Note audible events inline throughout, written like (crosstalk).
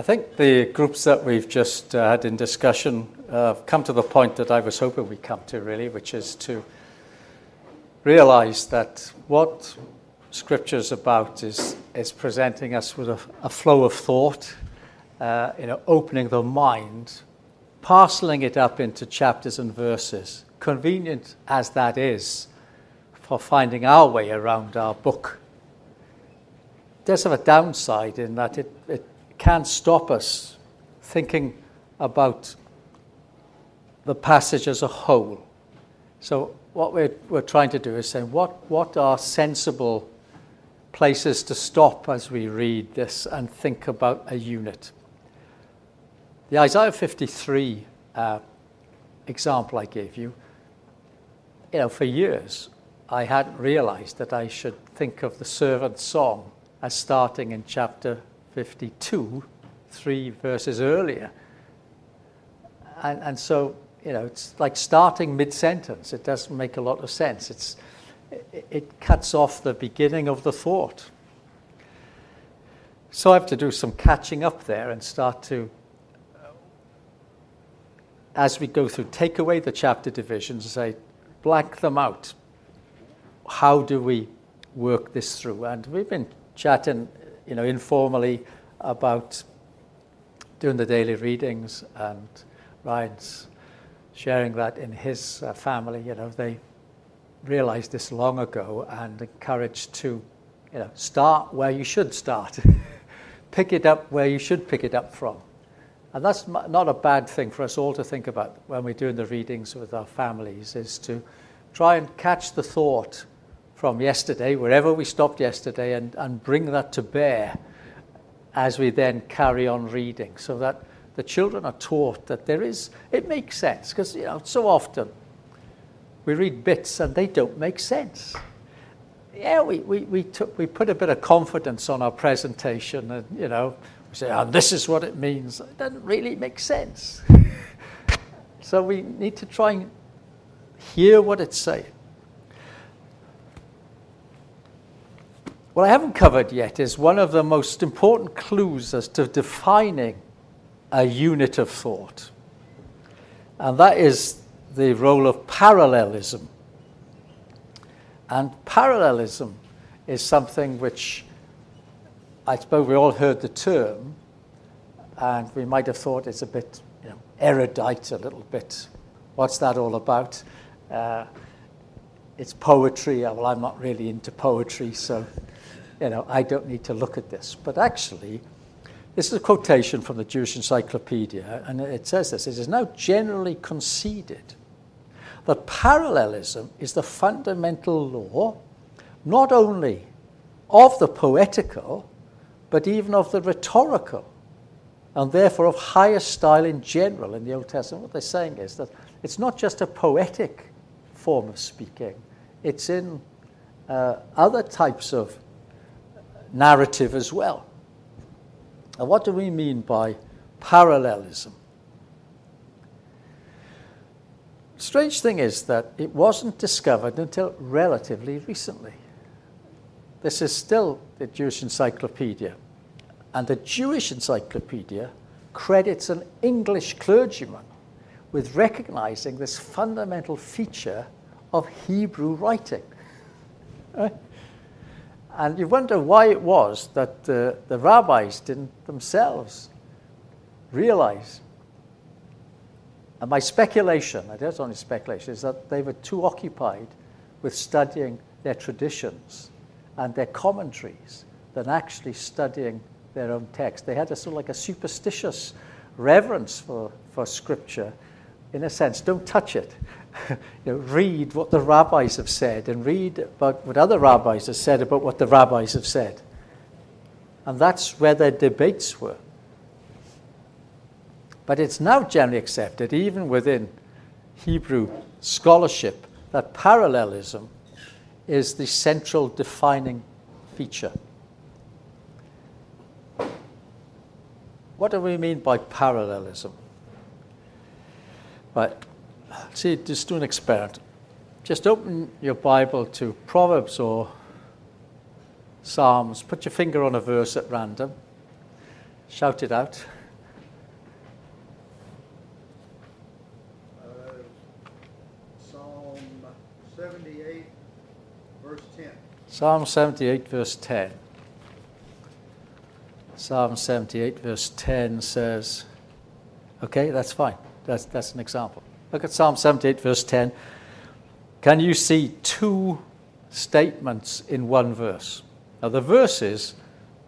I think the groups that we've just uh, had in discussion uh, have come to the point that I was hoping we'd come to, really, which is to realize that what Scripture is about is, is presenting us with a, a flow of thought, uh, you know, opening the mind, parceling it up into chapters and verses, convenient as that is for finding our way around our book. It does a downside in that it, it can stop us thinking about the passage as a whole. So, what we're, we're trying to do is say, what, what are sensible places to stop as we read this and think about a unit? The Isaiah 53 uh, example I gave you, you know, for years, I hadn't realized that I should think of the servant song as starting in chapter 52, three verses earlier. And, and so, you know, it's like starting mid sentence. It doesn't make a lot of sense. It's, it, it cuts off the beginning of the thought. So I have to do some catching up there and start to, uh, as we go through, take away the chapter divisions and say, blank them out how do we work this through? And we've been chatting, you know, informally about doing the daily readings, and Ryan's sharing that in his uh, family. You know, they realized this long ago and encouraged to, you know, start where you should start, (laughs) pick it up where you should pick it up from. And that's not a bad thing for us all to think about when we're doing the readings with our families, is to try and catch the thought from yesterday, wherever we stopped yesterday, and, and bring that to bear as we then carry on reading so that the children are taught that there is, it makes sense. Because, you know, so often we read bits and they don't make sense. Yeah, we, we, we, took, we put a bit of confidence on our presentation and, you know, we say, oh, this is what it means. It doesn't really make sense. (laughs) so we need to try and hear what it's saying. What I haven't covered yet is one of the most important clues as to defining a unit of thought, and that is the role of parallelism. And parallelism is something which I suppose we all heard the term, and we might have thought it's a bit you know, erudite, a little bit. What's that all about? Uh, it's poetry. Well, I'm not really into poetry, so you know, I don't need to look at this. But actually, this is a quotation from the Jewish Encyclopedia, and it says this It is now generally conceded that parallelism is the fundamental law not only of the poetical, but even of the rhetorical, and therefore of higher style in general in the Old Testament. What they're saying is that it's not just a poetic form of speaking, it's in uh, other types of narrative as well. And what do we mean by parallelism? Strange thing is that it wasn't discovered until relatively recently. This is still the Jewish Encyclopedia. And the Jewish Encyclopedia credits an English clergyman with recognizing this fundamental feature of Hebrew writing. Right? And you wonder why it was that uh, the rabbis didn't themselves realize. And my speculation, it is only speculation, is that they were too occupied with studying their traditions and their commentaries than actually studying their own text. They had a sort of like a superstitious reverence for, for scripture. In a sense, don't touch it. (laughs) you know, read what the rabbis have said and read about what other rabbis have said about what the rabbis have said. And that's where their debates were. But it's now generally accepted, even within Hebrew scholarship, that parallelism is the central defining feature. What do we mean by parallelism? Right see, just do an experiment. Just open your Bible to Proverbs or Psalms. Put your finger on a verse at random. Shout it out. Uh, Psalm 78, verse 10. Psalm 78, verse 10. Psalm 78, verse 10 says, okay, that's fine. That's, that's an example. Look at Psalm 78, verse 10. Can you see two statements in one verse? Now, the verses,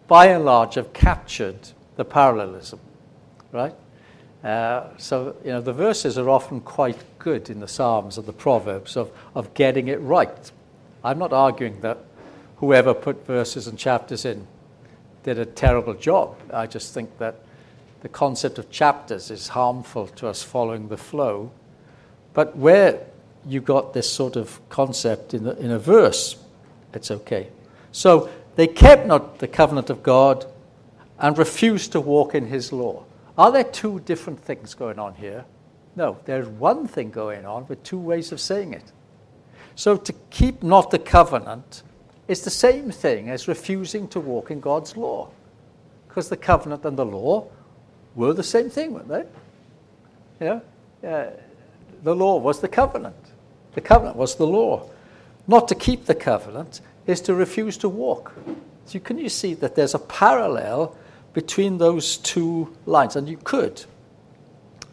by and large, have captured the parallelism, right? Uh, so, you know, the verses are often quite good in the Psalms and the Proverbs of, of getting it right. I'm not arguing that whoever put verses and chapters in did a terrible job. I just think that the concept of chapters is harmful to us following the flow. But where you got this sort of concept in, the, in a verse, it's okay. So they kept not the covenant of God and refused to walk in his law. Are there two different things going on here? No, there's one thing going on with two ways of saying it. So to keep not the covenant is the same thing as refusing to walk in God's law. Because the covenant and the law were the same thing, weren't they? Know, uh, the law was the covenant. The covenant was the law. Not to keep the covenant is to refuse to walk. So can you see that there's a parallel between those two lines? And you could,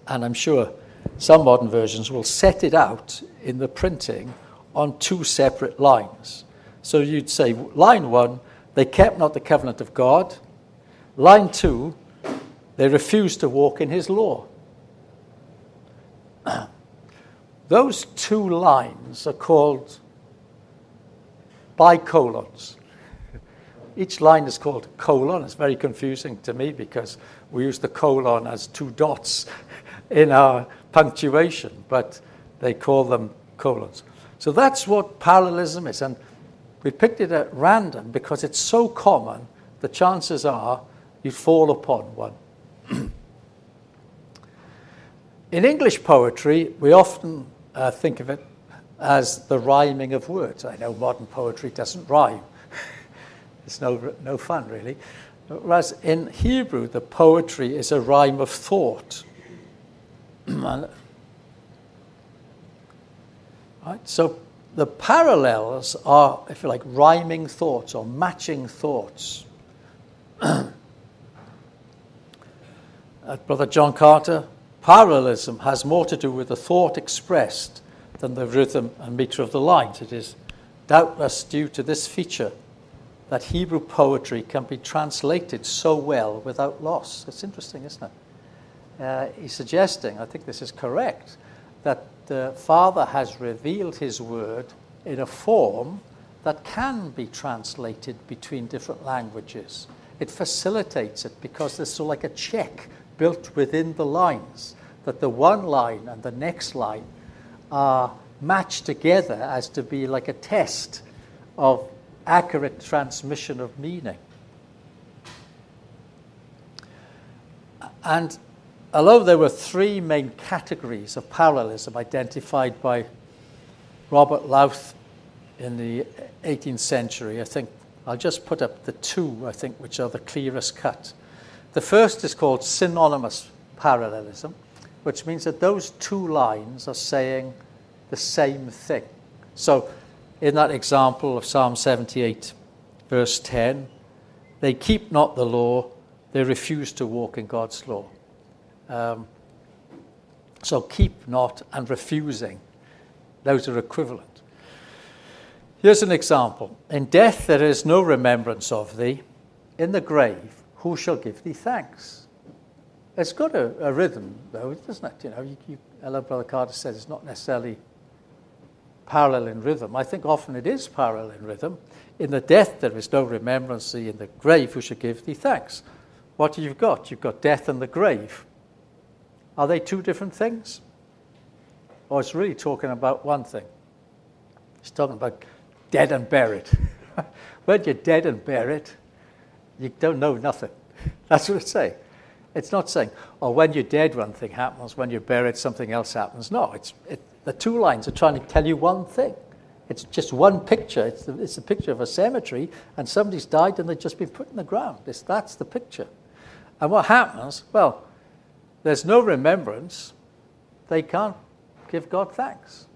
and I'm sure some modern versions will set it out in the printing on two separate lines. So you'd say, line one, they kept not the covenant of God. Line two, they refused to walk in his law. (clears throat) Those two lines are called bicolons. Each line is called colon. It's very confusing to me because we use the colon as two dots in our punctuation, but they call them colons. So that's what parallelism is. And we picked it at random because it's so common, the chances are you'd fall upon one. (clears throat) In English poetry, we often uh, think of it as the rhyming of words. I know modern poetry doesn't rhyme, (laughs) it's no, no fun, really. Whereas in Hebrew, the poetry is a rhyme of thought. (clears throat) right? So the parallels are, if you like, rhyming thoughts or matching thoughts. (clears throat) uh, Brother John Carter, parallelism has more to do with the thought expressed than the rhythm and meter of the lines. It is doubtless due to this feature that Hebrew poetry can be translated so well without loss. It's interesting, isn't it? Uh, he's suggesting, I think this is correct, that the Father has revealed His Word in a form that can be translated between different languages. It facilitates it because there's sort of like a check built within the lines that the one line and the next line are matched together as to be like a test of accurate transmission of meaning. And although there were three main categories of parallelism identified by Robert Lowth in the 18th century, I think I'll just put up the two, I think, which are the clearest cut. The first is called synonymous parallelism, which means that those two lines are saying the same thing. So, in that example of Psalm 78, verse 10, they keep not the law, they refuse to walk in God's law. Um, so keep not and refusing, those are equivalent. Here's an example. In death there is no remembrance of thee. In the grave, who shall give thee thanks? It's got a, a rhythm, though, doesn't it? You know, you, you, I love Brother Carter says it's not necessarily parallel in rhythm. I think often it is parallel in rhythm. In the death there is no remembrance thee. In the grave, who shall give thee thanks? What have you got? You've got death and the grave. Are they two different things? Or it's really talking about one thing. It's talking about dead and buried. (laughs) when you're dead and buried, you don't know nothing. (laughs) That's what it's saying. It's not saying, oh, when you're dead, one thing happens, when you're buried, something else happens. No, it's, it, the two lines are trying to tell you one thing. It's just one picture. It's, the, it's a picture of a cemetery, and somebody's died and they've just been put in the ground. It's, that's the picture. And what happens? Well, there's no remembrance. They can't give God thanks.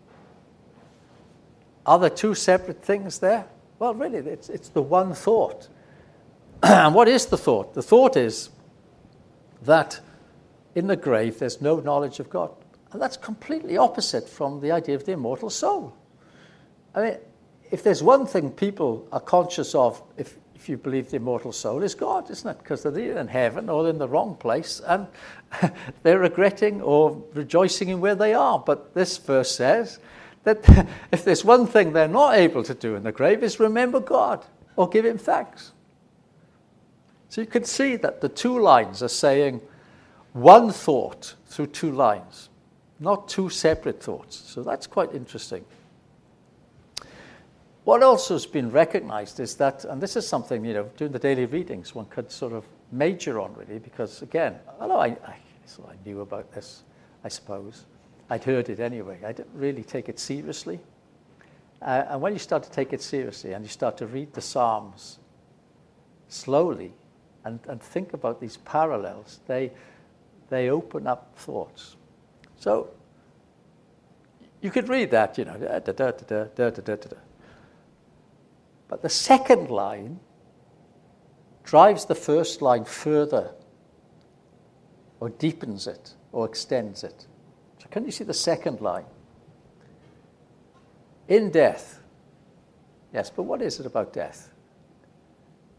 Are there two separate things there? Well, really, it's, it's the one thought. And (clears throat) what is the thought? The thought is that in the grave there's no knowledge of God. And that's completely opposite from the idea of the immortal soul. I mean, if there's one thing people are conscious of, if, if you believe the immortal soul, is God, isn't it? Because they're either in heaven or in the wrong place and (laughs) they're regretting or rejoicing in where they are. But this verse says that (laughs) if there's one thing they're not able to do in the grave is remember God or give Him thanks. So you can see that the two lines are saying one thought through two lines, not two separate thoughts. So that's quite interesting. What also has been recognized is that, and this is something, you know, doing the daily readings, one could sort of major on really, because again, although I, I, so I knew about this, I suppose, I'd heard it anyway, I didn't really take it seriously. Uh, and when you start to take it seriously and you start to read the Psalms slowly and, and think about these parallels, they, they open up thoughts. So you could read that, you know, da, da, da, But the second line drives the first line further or deepens it or extends it. So can you see the second line? In death. Yes, but what is it about death?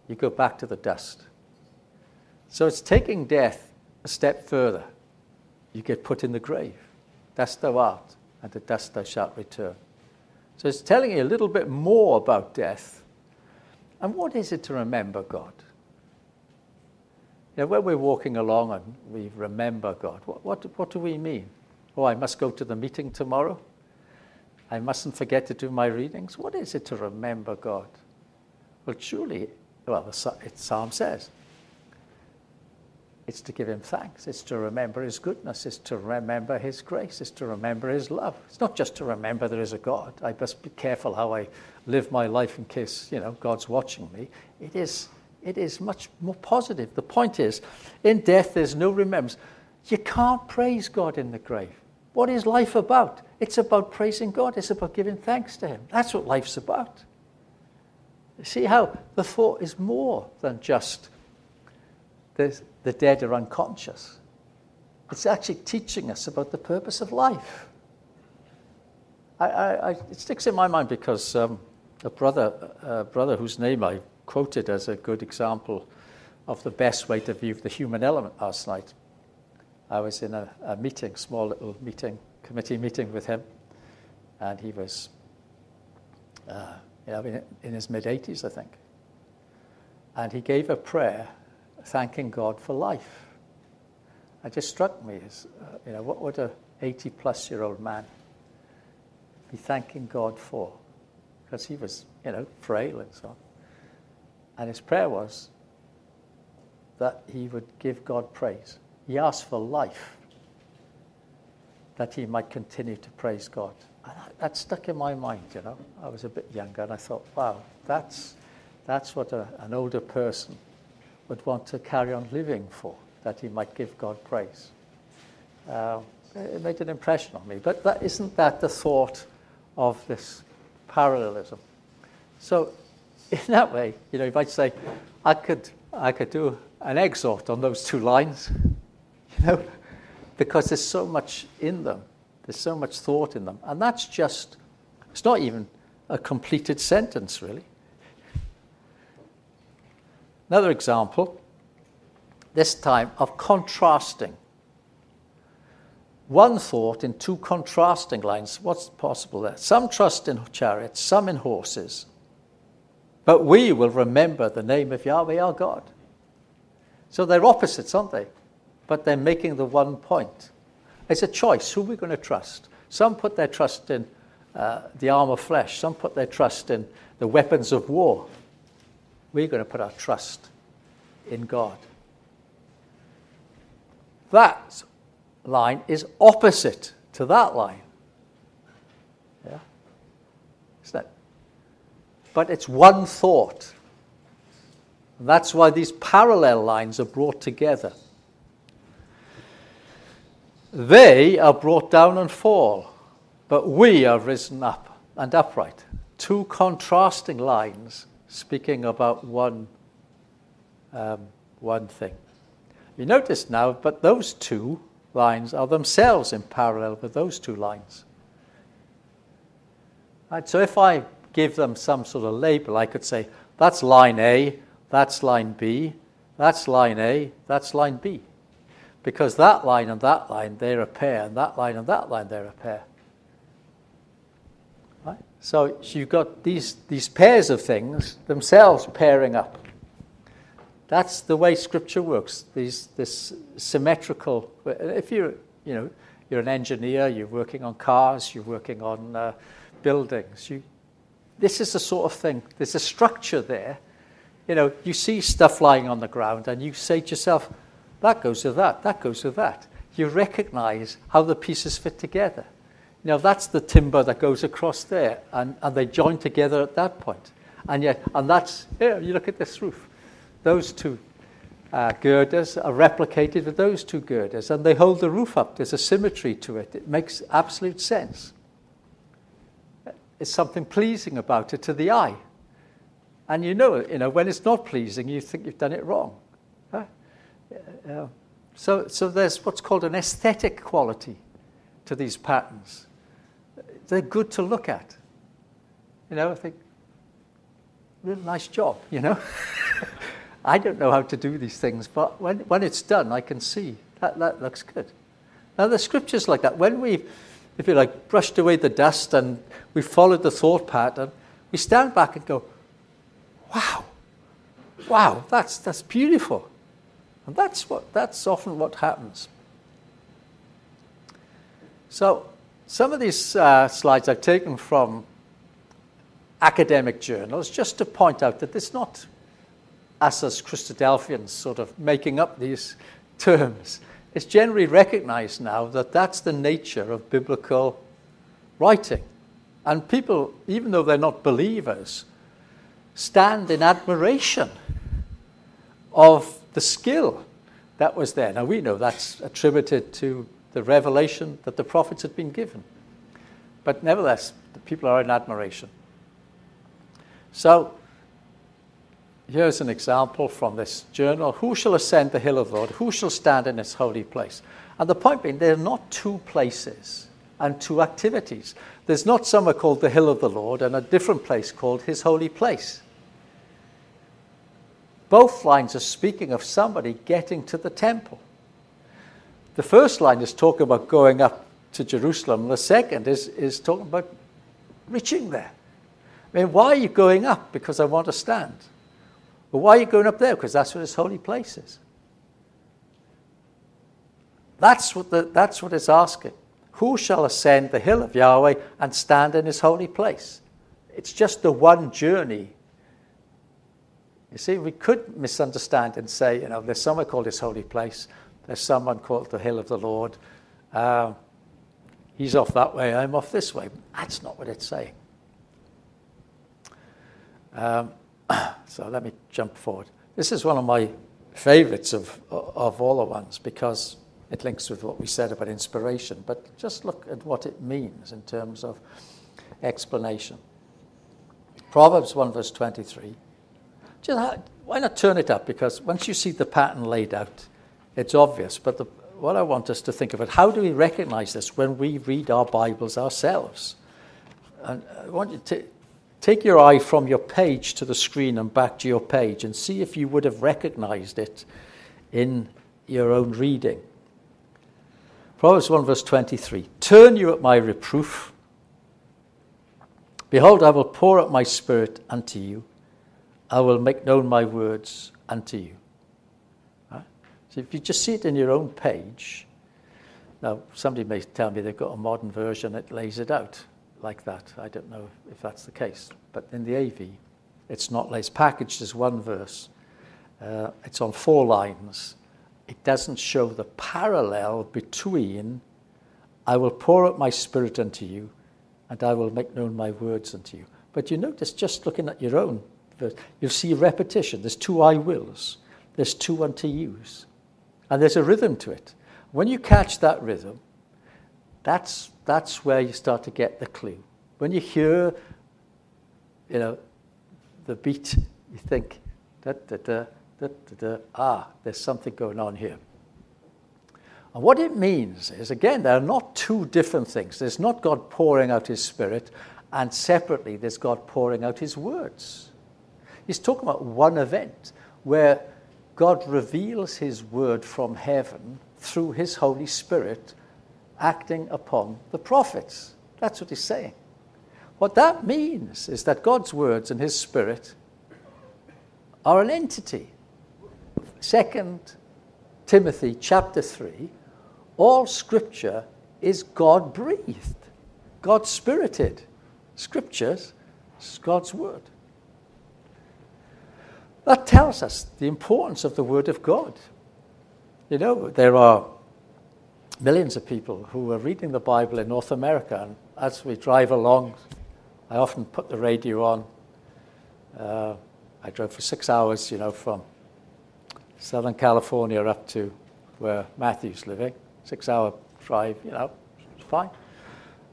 You go back to the dust. So, it's taking death a step further. You get put in the grave. Dust thou art, and to dust thou shalt return. So, it's telling you a little bit more about death and what is it to remember God? You know, when we're walking along and we remember God, what, what, what do we mean? Oh, I must go to the meeting tomorrow. I mustn't forget to do my readings. What is it to remember God? Well, truly, well, the Psalm says it's to give him thanks. It's to remember his goodness. It's to remember his grace. It's to remember his love. It's not just to remember there is a God. I must be careful how I live my life in case, you know, God's watching me. It is, it is much more positive. The point is, in death, there's no remembrance. You can't praise God in the grave. What is life about? It's about praising God. It's about giving thanks to him. That's what life's about. See how the thought is more than just the, the dead are unconscious. It's actually teaching us about the purpose of life. I, I, I, it sticks in my mind because um, a brother, a brother whose name I quoted as a good example of the best way to view the human element last night. I was in a, a meeting, small little meeting, committee meeting with him, and he was, uh, in his mid 80s, I think. And he gave a prayer thanking God for life. It just struck me as, uh, you know, what would a 80 plus year old man be thanking God for? Because he was, you know, frail and so on. And his prayer was that he would give God praise. He asked for life, that he might continue to praise God. And that stuck in my mind, you know. I was a bit younger and I thought, wow, that's, that's what a, an older person would want to carry on living for, that he might give God praise. Uh, it made an impression on me. But that, isn't that the thought of this parallelism? So, (laughs) in that way, you know, you might say, I could, I could do an exhort on those two lines, (laughs) you know, because there's so much in them. There's so much thought in them. And that's just, it's not even a completed sentence, really. Another example, this time of contrasting. One thought in two contrasting lines. What's possible there? Some trust in chariots, some in horses. But we will remember the name of Yahweh our God. So they're opposites, aren't they? But they're making the one point. It's a choice. Who are we going to trust? Some put their trust in uh, the arm of flesh, some put their trust in the weapons of war. We're going to put our trust in God. That line is opposite to that line. Yeah? Isn't it? But it's one thought. And that's why these parallel lines are brought together. They are brought down and fall, but we are risen up and upright. Two contrasting lines speaking about one, um, one thing. You notice now, but those two lines are themselves in parallel with those two lines. Right, so if I give them some sort of label, I could say, that's line A, that's line B, that's line A, that's line B. Because that line and that line, they're a pair, and that line and that line, they're a pair. So you've got these, these pairs of things themselves pairing up. That's the way Scripture works. These, this symmetrical. If you're, you know, you're an engineer, you're working on cars, you're working on uh, buildings. You, this is the sort of thing. There's a structure there. You know, you see stuff lying on the ground, and you say to yourself, "That goes with that. That goes with that." You recognize how the pieces fit together. Know, that's the timber that goes across there, and, and they join together at that point. And yet, and that's, here. you look at this roof. Those two uh, girders are replicated with those two girders, and they hold the roof up. There's a symmetry to it. It makes absolute sense. It's something pleasing about it to the eye. And you know, you know, when it's not pleasing, you think you've done it wrong. Huh? Uh, so, so there's what's called an aesthetic quality to these patterns they're good to look at. You know, I think, real nice job, you know. (laughs) I don't know how to do these things, but when, when it's done, I can see that, that looks good. Now, the scriptures like that, when we've, if you like, brushed away the dust and we followed the thought pattern, we stand back and go, wow, wow, that's, that's beautiful. And that's, what, that's often what happens. So, some of these uh, slides I've taken from academic journals just to point out that it's not us as Christadelphians sort of making up these (laughs) terms. It's generally recognized now that that's the nature of biblical writing. And people, even though they're not believers, stand in admiration of the skill that was there. Now, we know that's attributed to the revelation that the prophets had been given. But nevertheless, the people are in admiration. So, here's an example from this journal Who shall ascend the hill of the Lord? Who shall stand in his holy place? And the point being, there are not two places and two activities. There's not somewhere called the hill of the Lord and a different place called his holy place. Both lines are speaking of somebody getting to the temple. The first line is talking about going up to Jerusalem. The second is, is talking about reaching there. I mean, why are you going up? Because I want to stand. Well, why are you going up there? Because that's where his holy place is. That's what, the, that's what it's asking. Who shall ascend the hill of Yahweh and stand in his holy place? It's just the one journey. You see, we could misunderstand and say, you know, there's somewhere called his holy place. There's someone called the Hill of the Lord. Uh, he's off that way, I'm off this way. That's not what it's saying. Um, (coughs) so let me jump forward. This is one of my favorites of, of all the ones because it links with what we said about inspiration. But just look at what it means in terms of explanation. Proverbs 1, verse 23. Just, why not turn it up? Because once you see the pattern laid out, it's obvious, but the, what I want us to think about, how do we recognize this when we read our Bibles ourselves? And uh, I want you to take your eye from your page to the screen and back to your page and see if you would have recognized it in your own reading. Proverbs 1, verse 23 Turn you at my reproof. Behold, I will pour out my spirit unto you. I will make known my words unto you. So if you just see it in your own page, now somebody may tell me they've got a modern version that lays it out like that. I don't know if that's the case. But in the AV, it's not it's packaged as one verse. Uh, it's on four lines. It doesn't show the parallel between I will pour out my spirit unto you and I will make known my words unto you. But you notice just looking at your own verse, you'll see repetition. There's two I wills, there's two unto yous, and there's a rhythm to it. When you catch that rhythm, that's, that's where you start to get the clue. When you hear, you know, the beat, you think, da, da, da, da, da, da, ah, there's something going on here. And what it means is, again, there are not two different things. There's not God pouring out his spirit, and separately, there's God pouring out his words. He's talking about one event where God reveals his word from heaven through his Holy Spirit acting upon the prophets. That's what he's saying. What that means is that God's words and his spirit are an entity. Second Timothy chapter 3 all scripture is God breathed, God spirited. Scriptures God's word. That tells us the importance of the word of God. You know, there are millions of people who are reading the Bible in North America, and as we drive along, I often put the radio on. Uh, I drove for six hours, you know, from Southern California up to where Matthew's living six hour drive, you know, it's fine.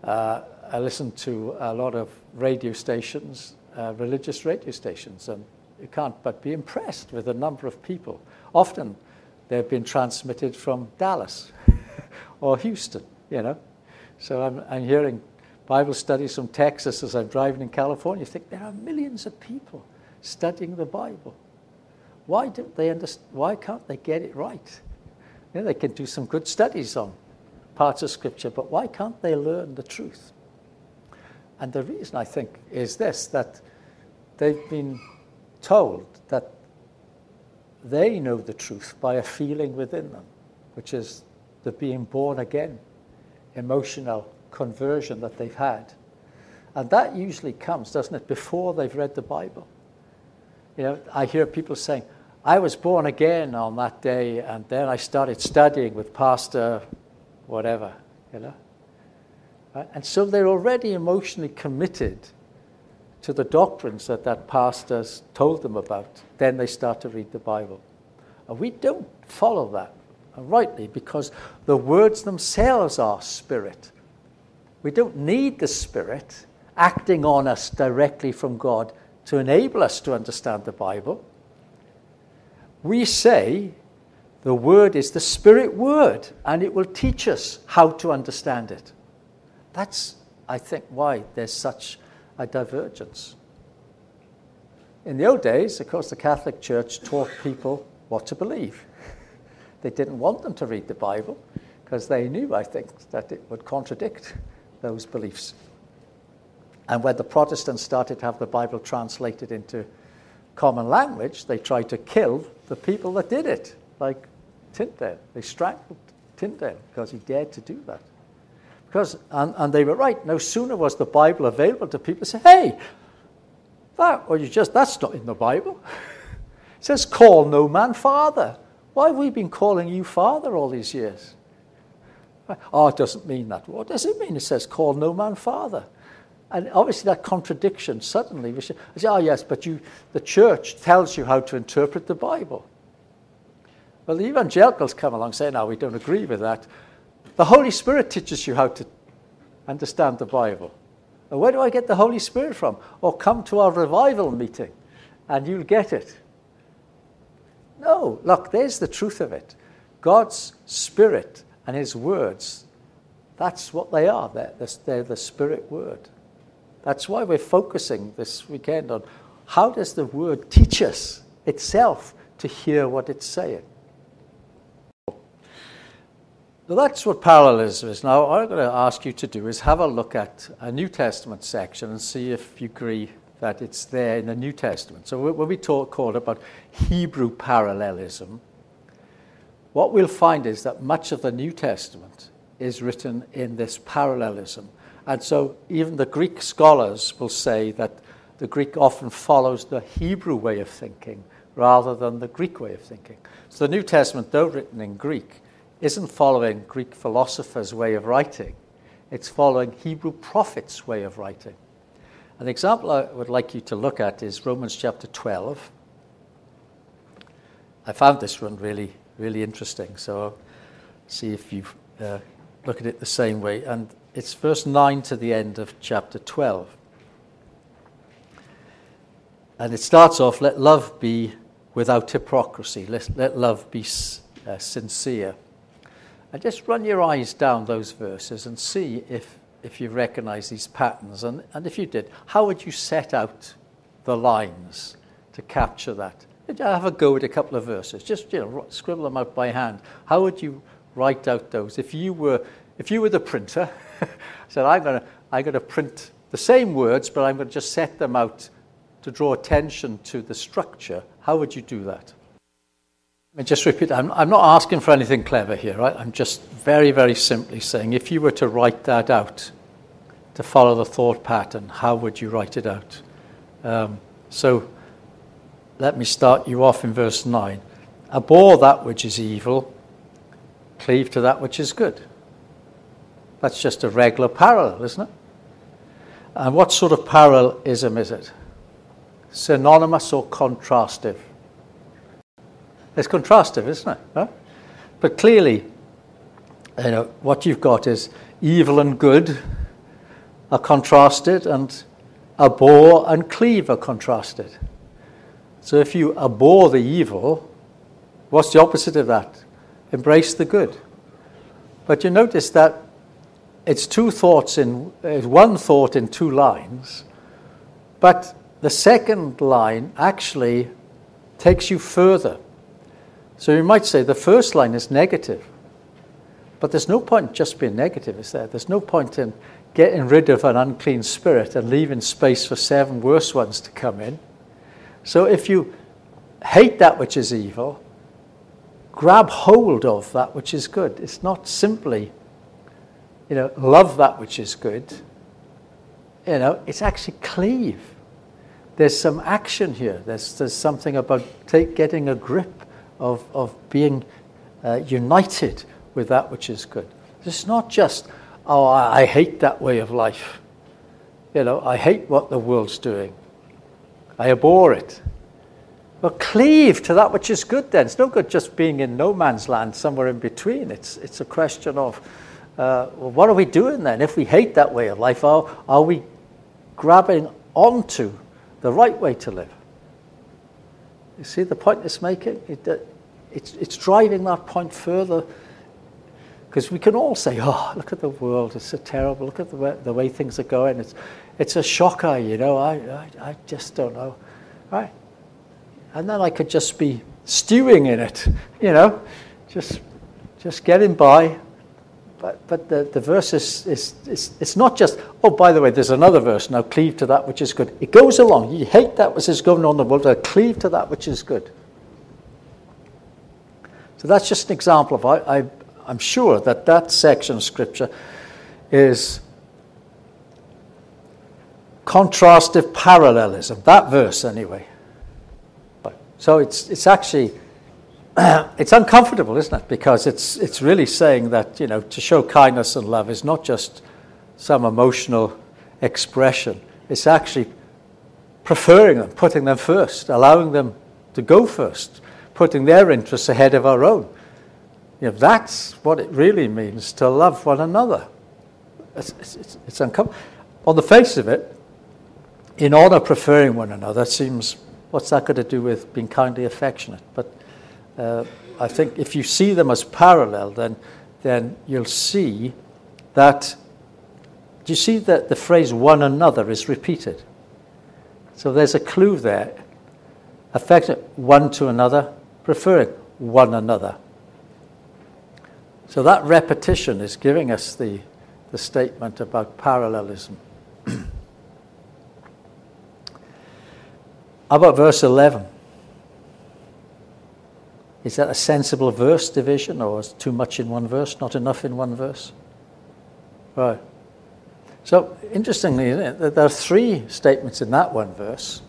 Uh, I listened to a lot of radio stations, uh, religious radio stations, and you can't but be impressed with the number of people. Often they've been transmitted from Dallas (laughs) or Houston, you know. So I'm, I'm hearing Bible studies from Texas as I'm driving in California. You think there are millions of people studying the Bible. Why don't they understand? Why can't they get it right? You know, they can do some good studies on parts of Scripture, but why can't they learn the truth? And the reason I think is this that they've been told that they know the truth by a feeling within them, which is the being born again, emotional conversion that they've had. And that usually comes, doesn't it, before they've read the Bible. You know, I hear people saying, I was born again on that day, and then I started studying with Pastor whatever, you know. And so they're already emotionally committed to the doctrines that that pastor's told them about. Then they start to read the Bible. And we don't follow that, uh, rightly, because the words themselves are spirit. We don't need the spirit acting on us directly from God to enable us to understand the Bible we say the word is the spirit word and it will teach us how to understand it. That's, I think, why there's such a divergence. In the old days, of course, the Catholic Church taught people what to believe. (laughs) They didn't want them to read the Bible because they knew, I think, that it would contradict those beliefs. And when the Protestants started to have the Bible translated into common language, they tried to kill the people that did it, like Tyndale. They strangled Tyndale because he dared to do that. Because, and, and they were right. No sooner was the Bible available to people, say, hey, that, or you just, that's not in the Bible. (laughs) It says, call no man father. Why have we been calling you father all these years? Oh, it doesn't mean that. What does it mean? It says, call no man father. And obviously, that contradiction suddenly, we say, oh, yes, but you, the church tells you how to interpret the Bible. Well, the evangelicals come along saying, no, we don't agree with that. The Holy Spirit teaches you how to understand the Bible. And where do I get the Holy Spirit from? Or come to our revival meeting and you'll get it. No, look, there's the truth of it. God's Spirit and His words, that's what they are. They're, they're the Spirit word. That's why we're focusing this weekend on how does the word teach us itself to hear what it's saying. So that's what parallelism is. Now, what I'm going to ask you to do is have a look at a New Testament section and see if you agree that it's there in the New Testament. So when we talk called about Hebrew parallelism, what we'll find is that much of the New Testament is written in this parallelism. And so even the Greek scholars will say that the Greek often follows the Hebrew way of thinking rather than the Greek way of thinking. So the New Testament, though written in Greek, isn't following Greek philosophers' way of writing. It's following Hebrew prophets' way of writing. An example I would like you to look at is Romans chapter 12. I found this one really, really interesting, so see if you uh, look at it the same way. And it's verse 9 to the end of chapter 12. And it starts off let love be without hypocrisy, let, let love be uh, sincere. And just run your eyes down those verses and see if, if you recognize these patterns. And, and if you did, how would you set out the lines to capture that? Have a go at a couple of verses. Just you know, scribble them out by hand. How would you write out those? If you were, if you were the printer, (laughs) said, I'm going to I'm going to print the same words, but I'm going to just set them out to draw attention to the structure. How would you do that? Let me just repeat. I'm, I'm not asking for anything clever here, right? I'm just very, very simply saying if you were to write that out, to follow the thought pattern, how would you write it out? Um, so let me start you off in verse 9. Abhor that which is evil, cleave to that which is good. That's just a regular parallel, isn't it? And what sort of parallelism is it? Synonymous or contrastive? It's contrastive, isn't it? Huh? But clearly, you know, what you've got is evil and good are contrasted, and abhor and cleave are contrasted. So if you abhor the evil, what's the opposite of that? Embrace the good. But you notice that it's two thoughts in it's one thought in two lines, but the second line actually takes you further. So you might say the first line is negative, but there's no point just being negative, is there? There's no point in getting rid of an unclean spirit and leaving space for seven worse ones to come in. So if you hate that which is evil, grab hold of that which is good. It's not simply, you know, love that which is good. You know, it's actually cleave. There's some action here. There's, there's something about take, getting a grip of, of being uh, united with that which is good. It's not just, oh, I, I hate that way of life. You know, I hate what the world's doing. I abhor it. Well, cleave to that which is good then. It's no good just being in no man's land somewhere in between. It's, it's a question of, uh, well, what are we doing then? If we hate that way of life, are, are we grabbing onto the right way to live? You see the point it's making? It, uh, it's, it's driving that point further. Because we can all say, oh, look at the world, it's so terrible, look at the way, the way things are going. It's, it's a shocker, you know, I, I, I just don't know. Right? And then I could just be stewing in it, you know, just, just getting by. But, but the, the verse is, is, is, it's not just, oh, by the way, there's another verse, now cleave to that which is good. It goes along. You hate that which is going on in the world, but cleave to that which is good. So that's just an example of, I, I, I'm sure that that section of Scripture is contrastive parallelism, that verse anyway. So it's, it's actually, (clears throat) it's uncomfortable, isn't it? Because it's, it's really saying that, you know, to show kindness and love is not just some emotional expression. It's actually preferring them, putting them first, allowing them to go first, putting their interests ahead of our own. You know, that's what it really means to love one another. It's, it's, it's uncomfortable. On the face of it, in honor preferring one another seems, what's that got to do with being kindly affectionate? But uh, I think if you see them as parallel, then, then you'll see that, do you see that the phrase one another is repeated? So there's a clue there. Affectionate one to another, preferring one another. So that repetition is giving us the, the statement about parallelism. (clears throat) How about verse 11? Is that a sensible verse division, or is too much in one verse, not enough in one verse? Right. So, interestingly, there are three statements in that one verse.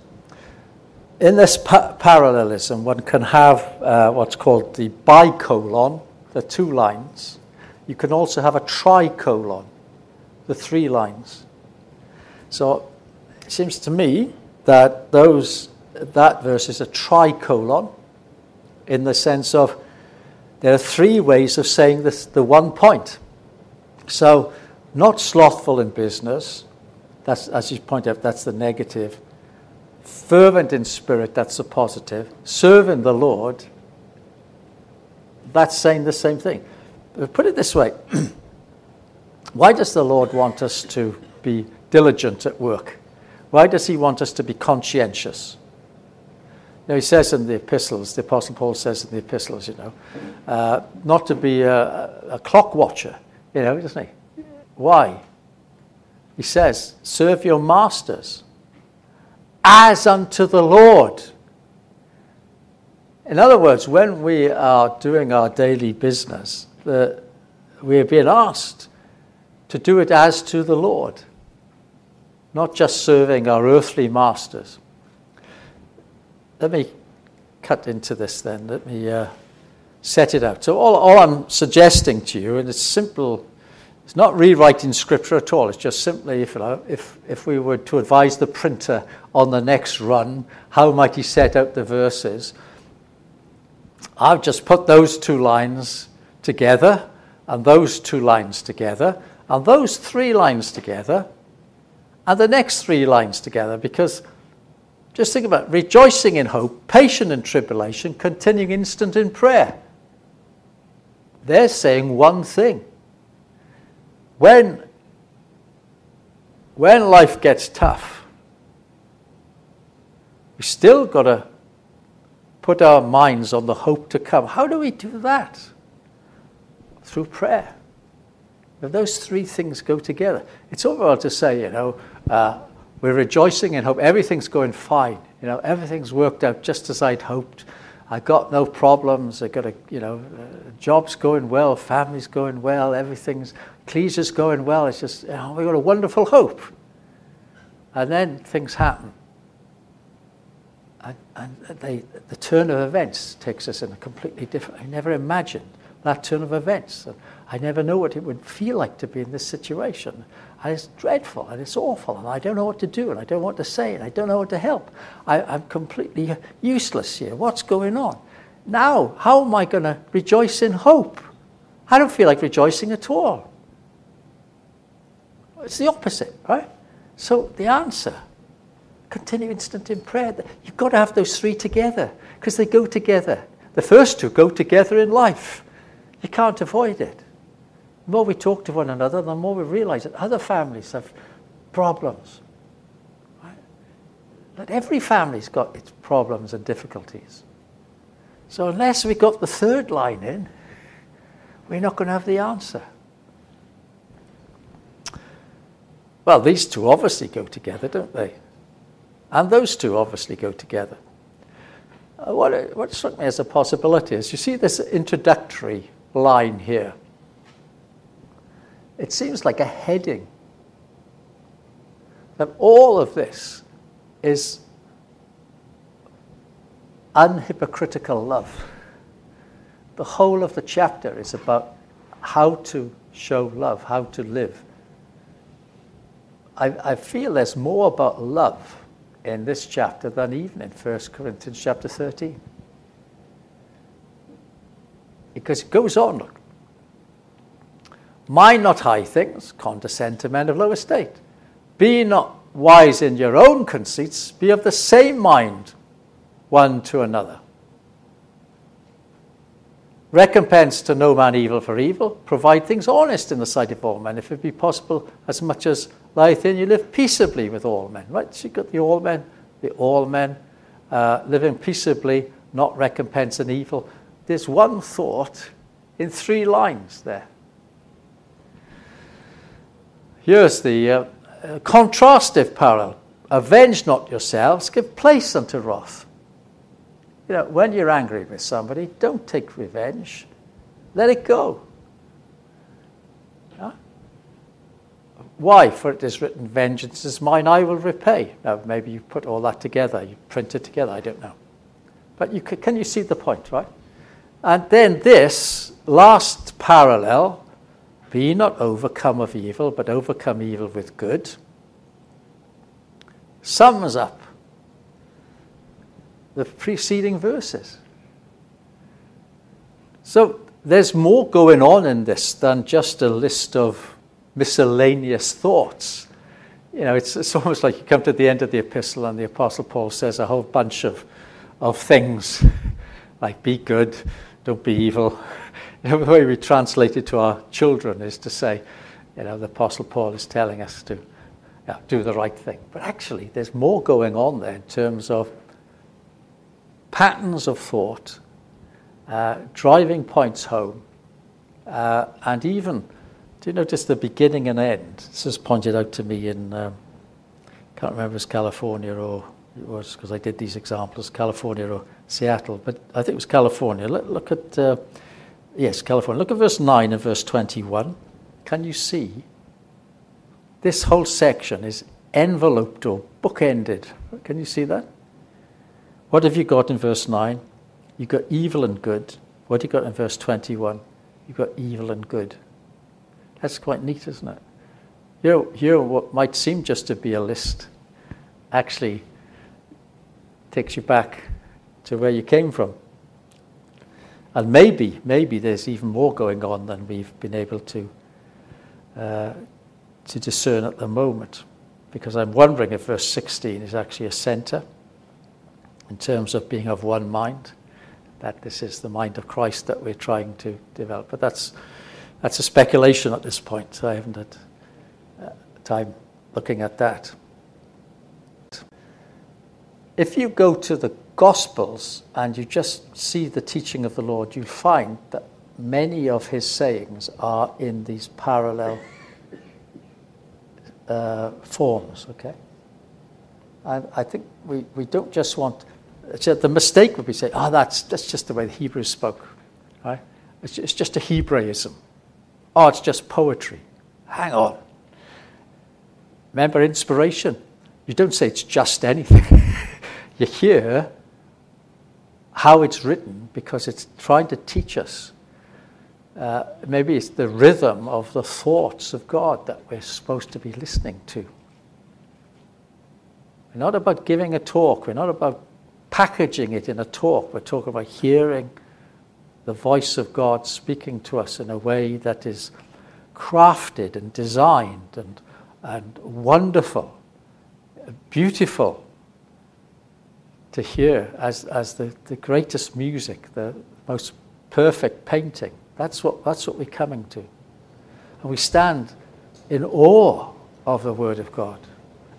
In this pa- parallelism, one can have uh, what's called the bicolon, the two lines. You can also have a tricolon, the three lines. So it seems to me that those that verse is a tricolon in the sense of there are three ways of saying this the one point. So not slothful in business, that's as you point out, that's the negative. Fervent in spirit, that's the positive. Serving the Lord, that's saying the same thing. But put it this way (clears throat) why does the Lord want us to be diligent at work? Why does he want us to be conscientious? You know, he says in the epistles, the Apostle Paul says in the epistles, you know, uh, not to be a, a clock watcher, you know, doesn't he? Why? He says, serve your masters as unto the Lord. In other words, when we are doing our daily business, the, we are being asked to do it as to the Lord, not just serving our earthly masters. Let me cut into this then. Let me uh, set it out. So, all, all I'm suggesting to you, and it's simple, it's not rewriting scripture at all. It's just simply if, if, if we were to advise the printer on the next run, how might he set out the verses? I've just put those two lines together, and those two lines together, and those three lines together, and the next three lines together, because just think about it. rejoicing in hope, patient in tribulation, continuing instant in prayer. They're saying one thing. When, when life gets tough, we still got to put our minds on the hope to come. How do we do that? Through prayer. Those three things go together, it's all well to say, you know, uh, we're rejoicing in hope. Everything's going fine. You know, everything's worked out just as I'd hoped. I got no problems. I got a, you know, uh, job's going well, family's going well, everything's, ecclesia's going well. It's just, know, we've got a wonderful hope. And then things happen. And, and they, the turn of events takes us in a completely different, I never imagined that turn of events. I never know what it would feel like to be in this situation. And it's dreadful and it's awful and I don't know what to do and I don't know what to say and I don't know what to help. I, I'm completely useless here. What's going on? Now, how am I going to rejoice in hope? I don't feel like rejoicing at all. It's the opposite, right? So the answer, continue instant in prayer. You've got to have those three together because they go together. The first two go together in life. You can't avoid it. The more we talk to one another, the more we realize that other families have problems. Right? That every family's got its problems and difficulties. So unless we got the third line in, we're not going to have the answer. Well, these two obviously go together, don't they? And those two obviously go together. Uh, what, what struck me as a possibility is you see this introductory line here it seems like a heading. That all of this is unhypocritical love. The whole of the chapter is about how to show love, how to live. I, I feel there's more about love in this chapter than even in 1 Corinthians chapter 13. Because it goes on, look, Mind not high things, condescend to men of low estate. Be not wise in your own conceits, be of the same mind one to another. Recompense to no man evil for evil. Provide things honest in the sight of all men, if it be possible, as much as lieth in you, live peaceably with all men. Right? So you've got the all men, the all men, uh, living peaceably, not recompense an evil. There's one thought in three lines there. Here's the uh, contrastive parallel. Avenge not yourselves, give place unto wrath. You know, when you're angry with somebody, don't take revenge. Let it go. Why? For it is written, Vengeance is mine, I will repay. Now, maybe you put all that together, you print it together, I don't know. But you can, can you see the point, right? And then this last parallel be not overcome of evil, but overcome evil with good. sums up the preceding verses. So there's more going on in this than just a list of miscellaneous thoughts. You know, it's, it's almost like you come to the end of the epistle and the Apostle Paul says a whole bunch of, of things (laughs) like be good, don't be evil. You (laughs) know, the way we translate it to our children is to say, you know, the Apostle Paul is telling us to yeah, do the right thing. But actually, there's more going on there in terms of patterns of thought, uh, driving points home, uh, and even, do you notice the beginning and end? This is pointed out to me in, um, can't remember if was California or it was because I did these examples, California or Seattle, but I think it was California. Look, look at, uh, yes, California. Look at verse 9 and verse 21. Can you see? This whole section is enveloped or bookended. Can you see that? What have you got in verse 9? You've got evil and good. What have you got in verse 21? You've got evil and good. That's quite neat, isn't it? Here, here what might seem just to be a list actually takes you back to where you came from. And maybe, maybe there's even more going on than we've been able to, uh, to discern at the moment. Because I'm wondering if verse 16 is actually a center in terms of being of one mind, that this is the mind of Christ that we're trying to develop. But that's, that's a speculation at this point. I haven't had uh, time looking at that. If you go to the Gospels and you just see the teaching of the Lord, you'll find that many of his sayings are in these parallel uh, forms, okay? And I think we, we don't just want the mistake would be say, oh, that's, that's just the way the Hebrews spoke. Right? It's, it's just a Hebraism. Oh, it's just poetry. Hang on. Remember inspiration. You don't say it's just anything. (laughs) you hear how it's written because it's trying to teach us. Uh, maybe it's the rhythm of the thoughts of God that we're supposed to be listening to. We're not about giving a talk. We're not about packaging it in a talk. We're talking about hearing the voice of God speaking to us in a way that is crafted and designed and, and wonderful, beautiful to hear as, as the, the greatest music, the most perfect painting. That's what, that's what we're coming to. And we stand in awe of the Word of God.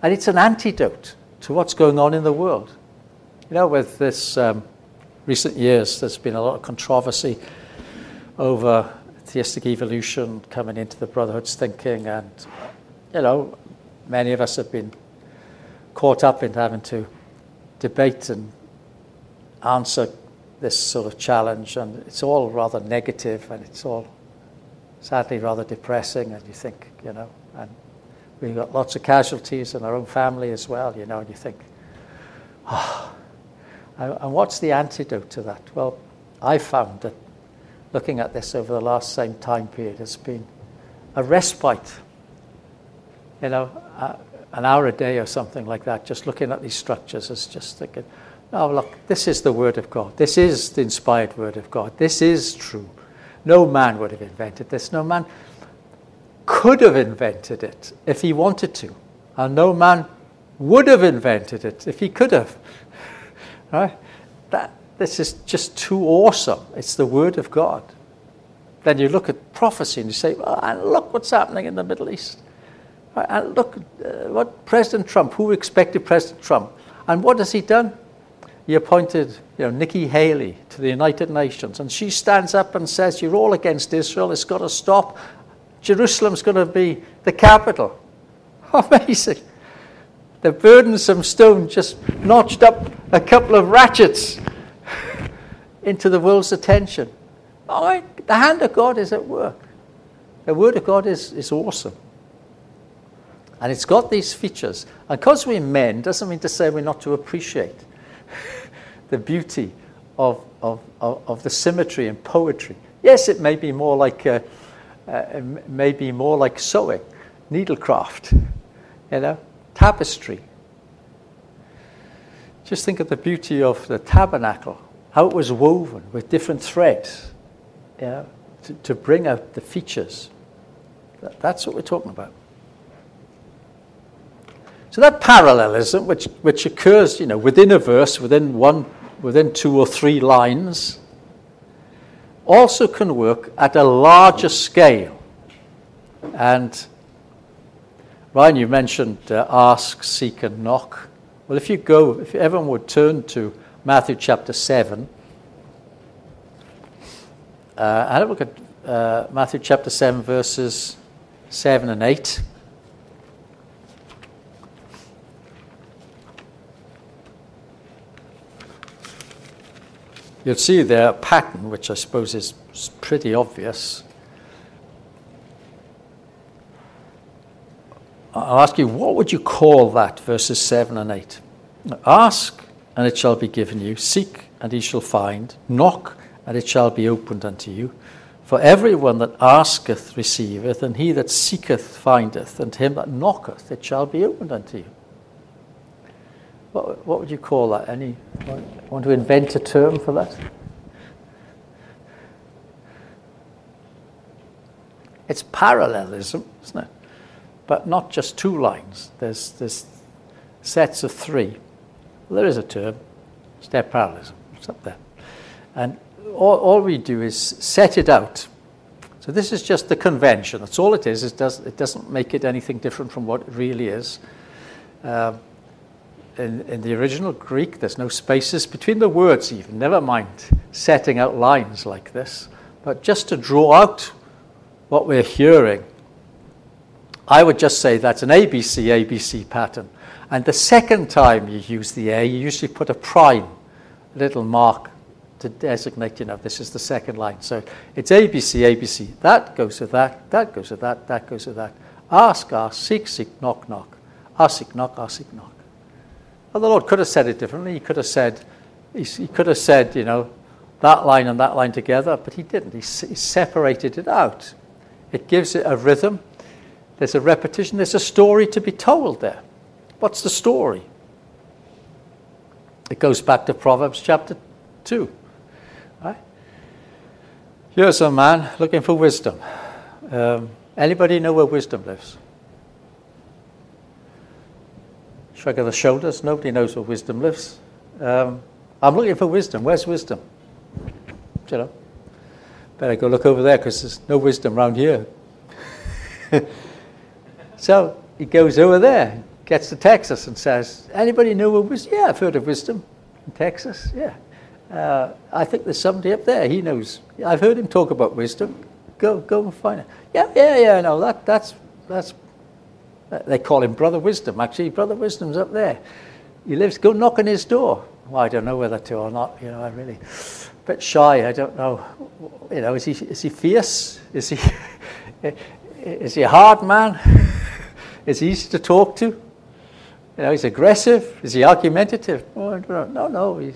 And it's an antidote to what's going on in the world. You know, with this um, recent years, there's been a lot of controversy over theistic evolution coming into the Brotherhood's thinking, and you know, many of us have been caught up in having to debate and answer this sort of challenge, and it's all rather negative, and it's all sadly rather depressing, and you think, you know, and we've got lots of casualties in our own family as well, you know, and you think, oh, and what's the antidote to that? Well, I found that looking at this over the last same time period has been a respite. You know, uh, an hour a day or something like that, just looking at these structures is just thinking, oh, look, this is the Word of God. This is the inspired Word of God. This is true. No man would have invented this. No man could have invented it if he wanted to. And no man would have invented it if he could have. (laughs) Right? That, this is just too awesome. It's the Word of God. Then you look at prophecy and you say, and look what's happening in the Middle East. Look uh, what President Trump, who expected President Trump, and what has he done? He appointed you know, Nikki Haley to the United Nations, and she stands up and says, You're all against Israel, it's got to stop. Jerusalem's going to be the capital. (laughs) Amazing the burdensome stone just notched up a couple of ratchets (laughs) into the world's attention. All right, the hand of God is at work. The Word of God is, is awesome. And it's got these features. And because we're men, doesn't mean to say we're not to appreciate (laughs) the beauty of, of, of, of, the symmetry and poetry. Yes, it may be more like, uh, uh, may be more like sewing, needlecraft, you know tapestry. Just think of the beauty of the tabernacle, how it was woven with different threads yeah, to, to bring out the features. That, that's what we're talking about. So that parallelism, which, which occurs you know, within a verse, within, one, within two or three lines, also can work at a larger scale. And Ryan, you mentioned uh, ask, seek, and knock. Well, if you go, if everyone would turn to Matthew chapter 7, uh, and look at uh, Matthew chapter 7, verses 7 and 8. You'll see there a pattern, which I suppose is pretty obvious. I'll ask you, what would you call that, verses 7 and 8? Ask, and it shall be given you. Seek, and ye shall find. Knock, and it shall be opened unto you. For everyone that asketh receiveth, and he that seeketh findeth, and him that knocketh it shall be opened unto you. What, what would you call that? Any want to invent a term for that? It's parallelism, isn't it? But not just two lines. There's, there's sets of three. Well, there is a term, step parallelism. It's up there. And all, all we do is set it out. So this is just the convention. That's all it is. It, does, it doesn't make it anything different from what it really is. Um, in, in the original Greek, there's no spaces between the words, even, never mind setting out lines like this. But just to draw out what we're hearing, I would just say that's an ABC ABC pattern. And the second time you use the A, you usually put a prime, little mark to designate, you know, this is the second line. So it's ABC, ABC. That goes with that, that goes with that, that goes with that. Ask, ask, seek, seek, knock, knock. Ask, seek, knock, ask, seek, knock. Well, the Lord could have said it differently. He could have said, he, could have said, you know, that line and that line together, but he didn't. He, he separated it out. It gives it a rhythm. There's a repetition. There's a story to be told there. What's the story? It goes back to Proverbs chapter 2. Right? Here's a man looking for wisdom. Um, anybody know where wisdom lives? Shrug of the shoulders. Nobody knows where wisdom lives. Um, I'm looking for wisdom. Where's wisdom? You know, better go look over there because there's no wisdom around here. (laughs) so he goes over there, gets to Texas, and says, "Anybody know where wisdom? Yeah, I've heard of wisdom in Texas. Yeah, uh, I think there's somebody up there. He knows. I've heard him talk about wisdom. Go, go and find it. Yeah, yeah, yeah. No, that, that's that's they call him Brother Wisdom. Actually, Brother Wisdom's up there. He lives, go knock on his door. Well, I don't know whether to or not. You know, I really, a bit shy. I don't know. You know, is he, is he fierce? Is he, (laughs) is he a hard man? (laughs) is he easy to talk to? You know, he's aggressive. Is he argumentative? Oh, no, no.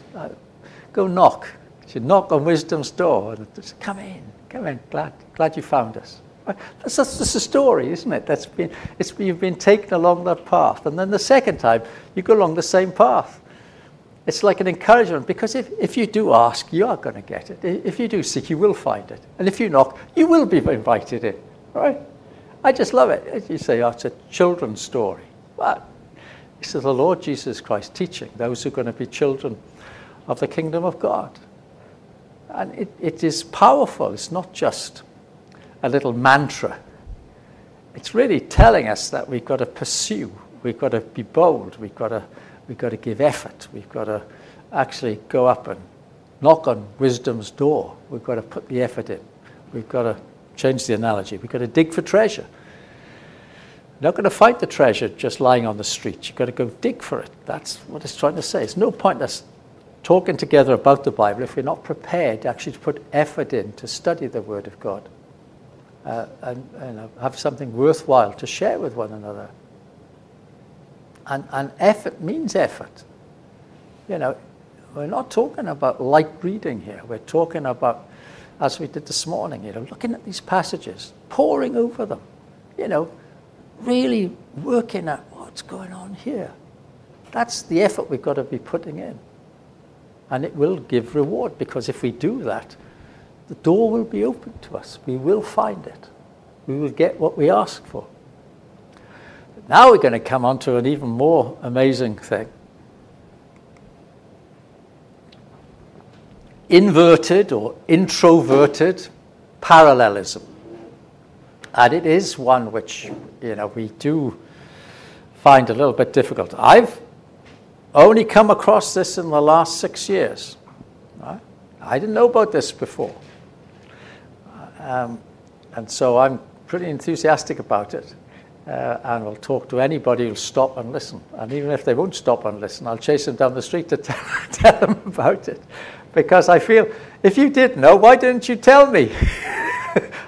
Go knock. You should knock on wisdom's door. And just, come in, come in. Glad, glad you found us. That's, that's, a story, isn't it? That's been, it's, you've been taken along that path. And then the second time, you go along the same path. It's like an encouragement because if, if you do ask, you are going to get it. If you do seek, you will find it. And if you knock, you will be invited in. Right? I just love it. You say, oh, it's a children's story. This is the Lord Jesus Christ teaching those who are going to be children of the kingdom of God. And it, it is powerful. It's not just a little mantra. It's really telling us that we've got to pursue, we've got to be bold, we've got to, we've got to give effort, we've got to actually go up and knock on wisdom's door. We've got to put the effort in. We've got to change the analogy. We've got to dig for treasure. You're not going to find the treasure just lying on the street. You've got to go dig for it. That's what it's trying to say. It's no point us talking together about the Bible if we're not prepared actually to put effort in to study the Word of God uh, and, and have something worthwhile to share with one another. And, and effort means effort. You know, we're not talking about light reading here. We're talking about, as we did this morning, you know, looking at these passages, poring over them, you know, really working at what's going on here. That's the effort we've got to be putting in. And it will give reward because if we do that, the door will be open to us. We will find it. We will get what we ask for. Now we're going to come on to an even more amazing thing. Inverted or introverted parallelism. And it is one which, you know, we do find a little bit difficult. I've only come across this in the last six years. Right? I didn't know about this before. Um, and so I'm pretty enthusiastic about it. Uh, and will talk to anybody who'll stop and listen. And even if they won't stop and listen, I'll chase them down the street to (laughs) tell, tell them about it. Because I feel, if you did know, why didn't you tell me? (laughs)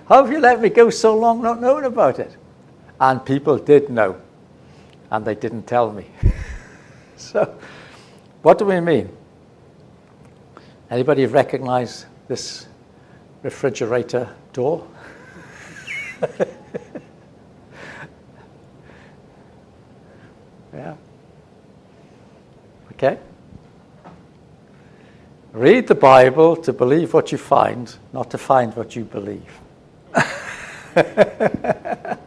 How have you let me go so long not knowing about it? And people did know, and they didn't tell me. (laughs) so, what do we mean? Anybody recognize this refrigerator door? Yeah. Okay? Read the Bible to believe what you find, not to find what you believe. (laughs) that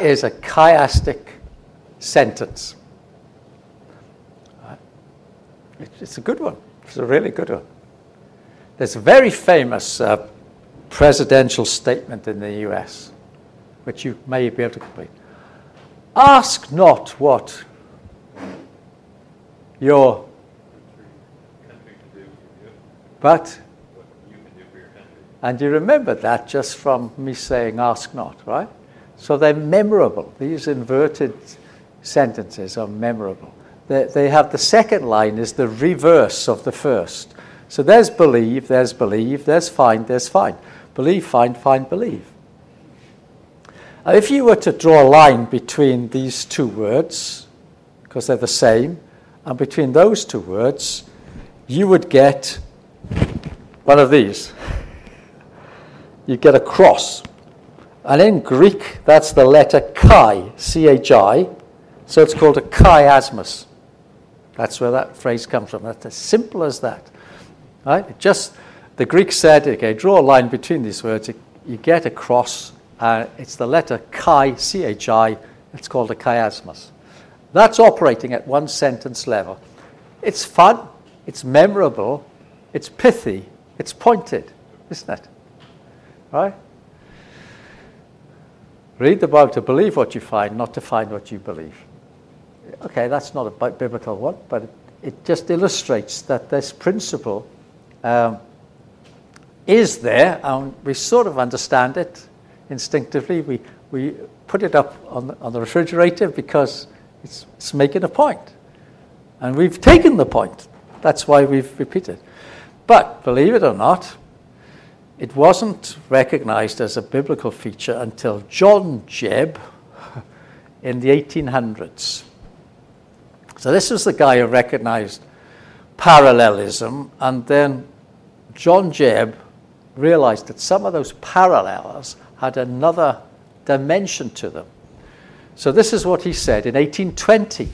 is a chiastic sentence. It's a good one. It's a really good one. There's a very famous uh, presidential statement in the US, which you may be able to complete. Ask not what your country can do, but What you and you remember that just from me saying ask not, right? So they're memorable. These inverted sentences are memorable. They, they have the second line is the reverse of the first. So there's believe, there's believe, there's find, there's find. Believe, find, find, believe. Now, if you were to draw a line between these two words, because they're the same, and between those two words, you would get one of these. You get a cross. And in Greek, that's the letter chi, C H I. So it's called a chiasmus. That's where that phrase comes from. That's as simple as that. Right? It just the Greek said, okay, draw a line between these words. You get a cross uh, it's the letter chi, C-H-I. It's called a chiasmus. That's operating at one sentence level. It's fun. It's memorable. It's pithy. It's pointed, isn't it? Right? Read the Bible to believe what you find, not to find what you believe. Okay, that's not a biblical one, but it, it just illustrates that this principle um, is there, and we sort of understand it instinctively. We, we put it up on the, on the refrigerator because it's, it's making a point. And we've taken the point. That's why we've repeated. But believe it or not, it wasn't recognized as a biblical feature until John Jebb (laughs) in the 1800s. So this was the guy who recognized parallelism, and then John Jebb realized that some of those parallels had another dimension to them. So, this is what he said in 1820.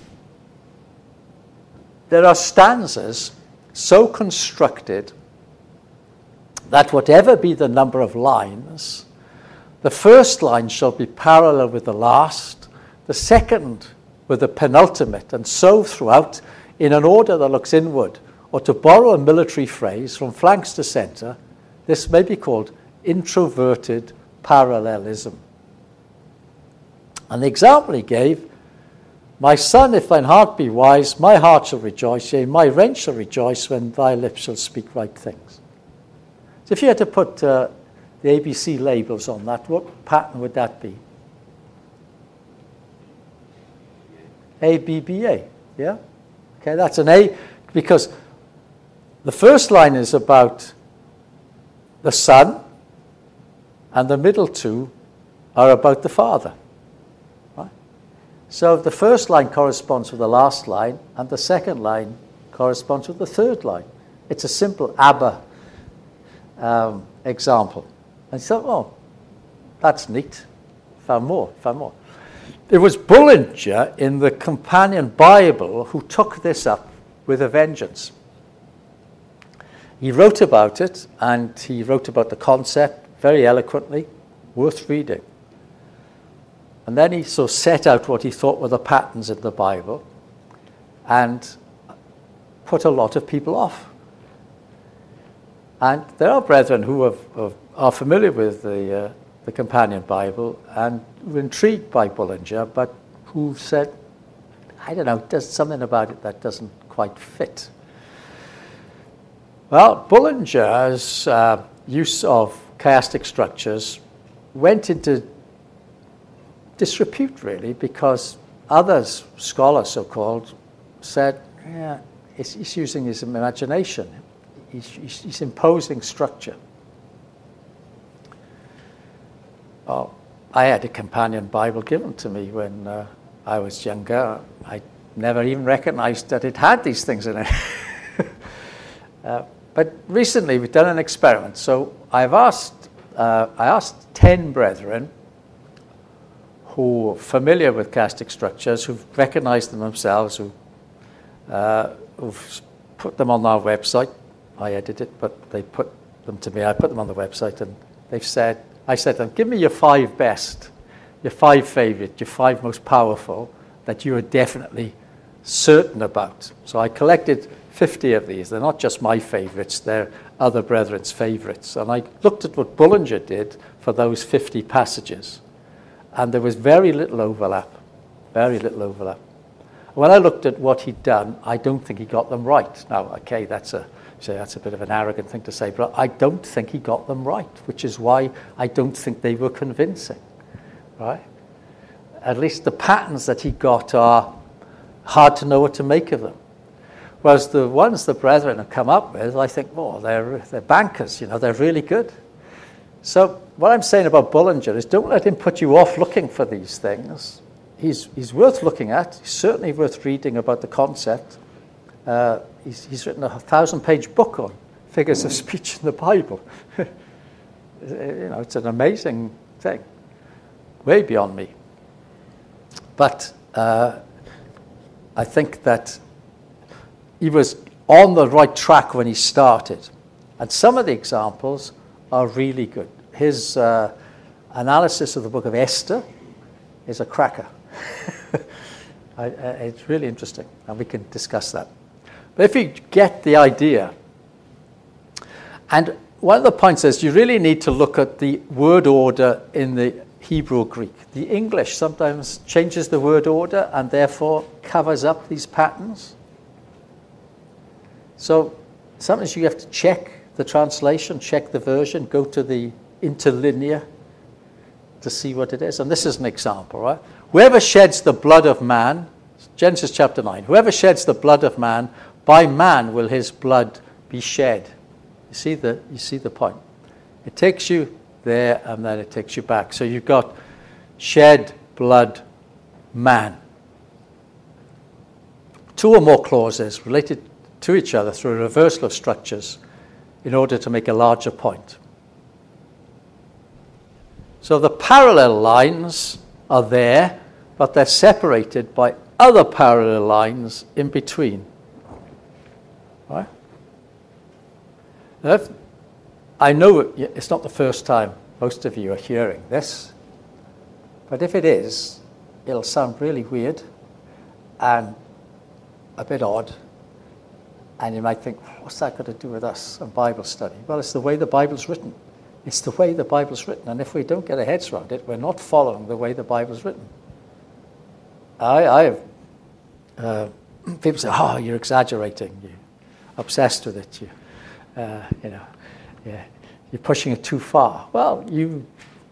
There are stanzas so constructed that whatever be the number of lines, the first line shall be parallel with the last, the second with the penultimate, and so throughout in an order that looks inward. Or to borrow a military phrase from flanks to center, this may be called introverted parallelism. The example he gave My son, if thine heart be wise, my heart shall rejoice, yea, my reins shall rejoice when thy lips shall speak right things. So if you had to put uh, the ABC labels on that, what pattern would that be? A, B, B, A. Yeah? Okay, that's an A because the first line is about the son, and the middle two are about the Father. Right? So the first line corresponds with the last line, and the second line corresponds with the third line. It's a simple Abba um, example. And thought, oh, that's neat. Found more, found more. it was Bullinger in the Companion Bible who took this up with a vengeance. He wrote about it, and he wrote about the concept very eloquently, worth reading. And then he so set out what he thought were the patterns in the Bible and put a lot of people off. And there are brethren who have, are familiar with the, uh, the Companion Bible and were intrigued by Bullinger, but who said, I don't know, there's something about it that doesn't quite fit. Well, Bullinger's uh, use of chiastic structures went into disrepute, really, because others, scholars so called, said, yeah, he's using his imagination, he's, he's imposing structure. Oh, I had a companion Bible given to me when uh, I was younger. I never even recognized that it had these things in it. (laughs) uh, but recently we've done an experiment. So I've asked, uh, I asked 10 brethren who are familiar with chiastic structures, who've recognized them themselves, who, uh, who've put them on our website. I edit it, but they put them to me. I put them on the website, and they've said, I said to them, give me your five best, your five favorite, your five most powerful that you are definitely certain about. So I collected 50 of these. They're not just my favorites, they're other brethren's favorites. And I looked at what Bullinger did for those 50 passages, and there was very little overlap. Very little overlap. When I looked at what he'd done, I don't think he got them right. Now, okay, that's a say that's a bit of an arrogant thing to say, but I don't think he got them right, which is why I don't think they were convincing. Right? At least the patterns that he got are hard to know what to make of them. Whereas the ones the brethren have come up with, I think, oh, they're, they're bankers, you know, they're really good. So what I'm saying about Bullinger is don't let him put you off looking for these things. He's, he's worth looking at. He's certainly worth reading about the concept. Uh, he's, he's written a thousand-page book on figures of (laughs) speech in the Bible. (laughs) you know, it's an amazing thing, way beyond me. But uh, I think that he was on the right track when he started. And some of the examples are really good. His uh, analysis of the book of Esther is a cracker. (laughs) I, uh, it's really interesting, and we can discuss that. But if you get the idea, and one of the points is you really need to look at the word order in the Hebrew Greek. The English sometimes changes the word order and therefore covers up these patterns. So sometimes you have to check the translation, check the version, go to the interlinear to see what it is. And this is an example, right? Whoever sheds the blood of man, Genesis chapter 9, whoever sheds the blood of man, by man will his blood be shed. You see the, you see the point? It takes you there and then it takes you back. So you've got shed blood man. Two or more clauses related to each other through a reversal of structures in order to make a larger point. So the parallel lines are there, but they're separated by other parallel lines in between. Right? I know it's not the first time most of you are hearing this, but if it is, it'll sound really weird and a bit odd and you might think, what's that got to do with us and Bible study? Well, it's the way the Bible's written. It's the way the Bible's written. And if we don't get our heads around it, we're not following the way the Bible's written. I, I have, uh, people say, oh, you're exaggerating. You're obsessed with it. You, uh, you know, yeah, you're pushing it too far. Well, you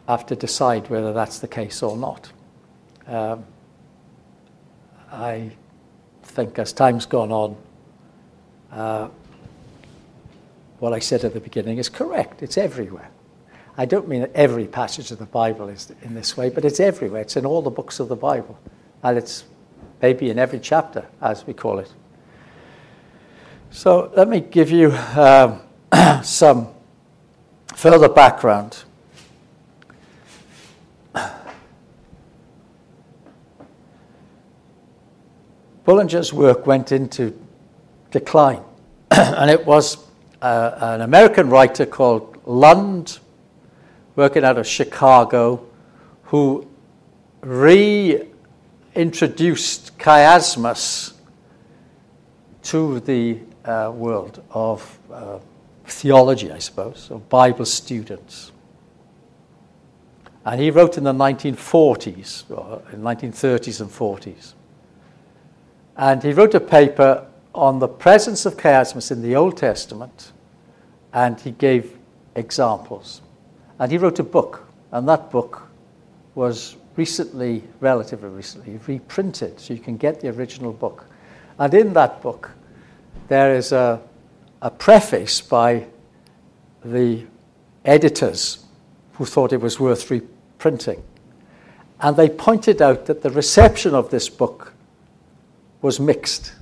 have to decide whether that's the case or not. Um, I think as time's gone on, uh, what I said at the beginning is correct. It's everywhere. I don't mean that every passage of the Bible is in this way, but it's everywhere. It's in all the books of the Bible. And it's maybe in every chapter, as we call it. So let me give you um, (clears throat) some further background. Bullinger's work went into decline. (clears throat) and it was uh, an American writer called Lund, working out of Chicago, who reintroduced chiasmus to the uh, world of uh, theology, I suppose, of Bible students. And he wrote in the 1940s, or in 1930s and 40s. And he wrote a paper on the presence of chiasmus in the Old Testament, and he gave examples. And he wrote a book, and that book was recently, relatively recently, reprinted, so you can get the original book. And in that book, there is a, a preface by the editors who thought it was worth reprinting. And they pointed out that the reception of this book was mixed.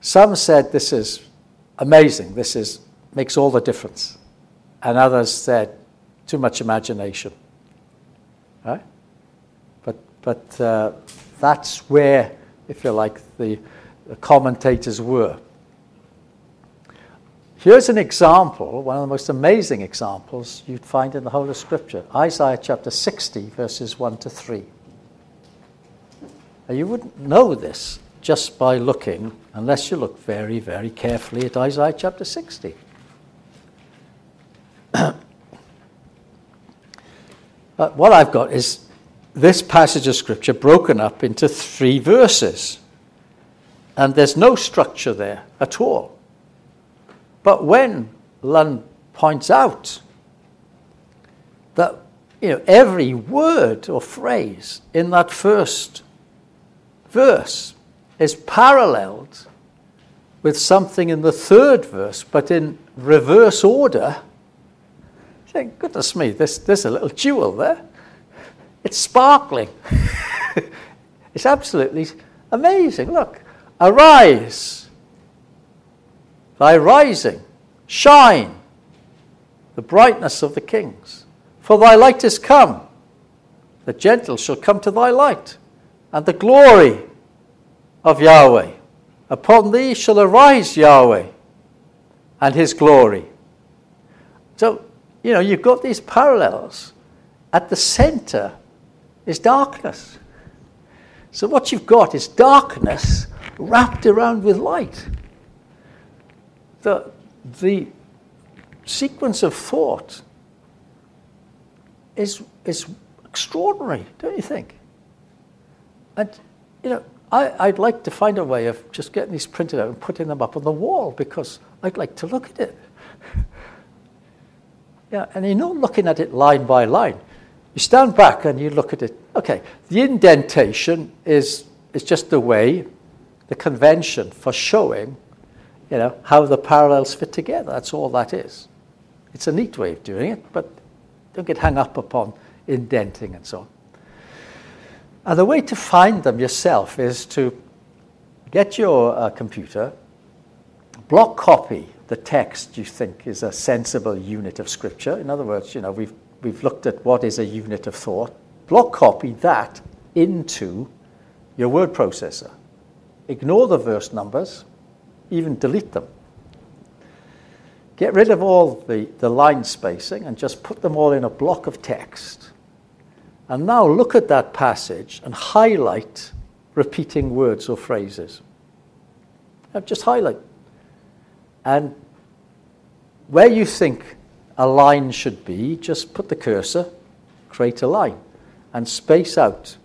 Some said this is amazing, this is, makes all the difference. And others said too much imagination. Right? But, but uh, that's where, if you like, the, the commentators were. Here's an example, one of the most amazing examples you'd find in the whole of Scripture Isaiah chapter 60, verses 1 to 3. Now, you wouldn't know this just by looking, unless you look very, very carefully at Isaiah chapter 60. (clears throat) but what I've got is this passage of Scripture broken up into three verses. And there's no structure there at all. But when Lund points out that you know, every word or phrase in that first verse is paralleled with something in the third verse, but in reverse order, you think, goodness me, there's, there's a little jewel there. It's sparkling. (laughs) it's absolutely amazing. Look, arise, thy rising, shine, the brightness of the kings. For thy light is come, the Gentiles shall come to thy light, and the glory of Yahweh. Upon thee shall arise Yahweh and his glory. So, you know, you've got these parallels. At the center is darkness. So, what you've got is darkness wrapped around with light. The, the sequence of thought is, is extraordinary, don't you think? And, you know, I, would like to find a way of just getting these printed out and putting them up on the wall because I'd like to look at it. (laughs) yeah, and you're not looking at it line by line. You stand back and you look at it. Okay, the indentation is, is just the way, the convention for showing, you know, how the parallels fit together. That's all that is. It's a neat way of doing it, but don't get hung up upon indenting and so on. And the way to find them yourself is to get your uh, computer, block copy the text you think is a sensible unit of scripture. In other words, you know, we've, we've looked at what is a unit of thought. Block copy that into your word processor. Ignore the verse numbers, even delete them. Get rid of all the, the line spacing and just put them all in a block of text. And now look at that passage and highlight repeating words or phrases. Just highlight. And where you think a line should be, just put the cursor, create a line, and space out.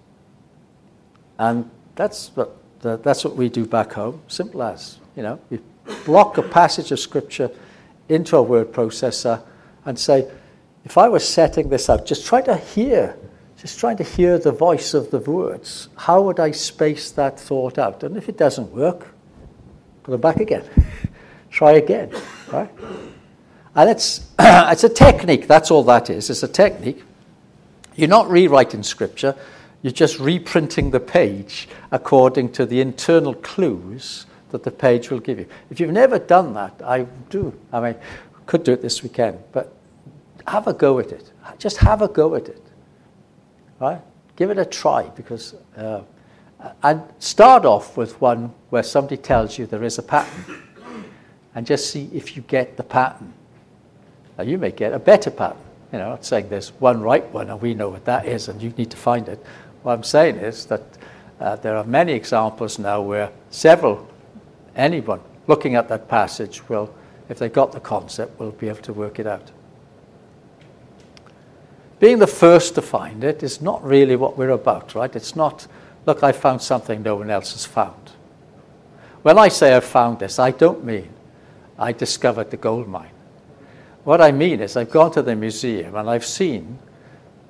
And that's what, that's what we do back home. Simple as, you know, you block a passage of scripture into a word processor and say, if I was setting this out, just try to hear just trying to hear the voice of the words. How would I space that thought out? And if it doesn't work, put it back again. (laughs) Try again. Right? And it's, (clears throat) it's a technique, that's all that is. It's a technique. You're not rewriting scripture, you're just reprinting the page according to the internal clues that the page will give you. If you've never done that, I do. I mean, could do it this weekend, but have a go at it. Just have a go at it right? Give it a try because, uh, And start off with one where somebody tells you there is a pattern and just see if you get the pattern. Now, you may get a better pattern. You know, I'm not saying there's one right one and we know what that is and you need to find it. What I'm saying is that uh, there are many examples now where several, anyone looking at that passage will, if they got the concept, will be able to work it out. Being the first to find it is not really what we're about, right? It's not, look, I found something no one else has found. When I say I found this, I don't mean I discovered the gold mine. What I mean is I've gone to the museum and I've seen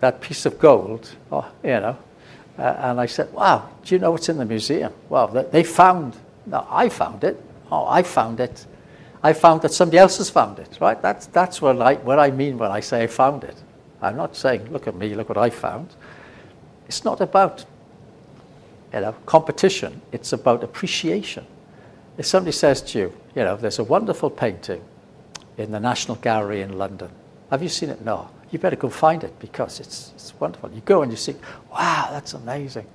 that piece of gold, oh, you know, uh, and I said, wow, do you know what's in the museum? Well, they found, no, I found it. Oh, I found it. I found that somebody else has found it, right? That's, that's what, I, what I mean when I say I found it. I'm not saying, look at me, look what I found. It's not about you know, competition. It's about appreciation. If somebody says to you, you know, there's a wonderful painting in the National Gallery in London. Have you seen it? No. You better go find it because it's, it's wonderful. You go and you see, wow, that's amazing.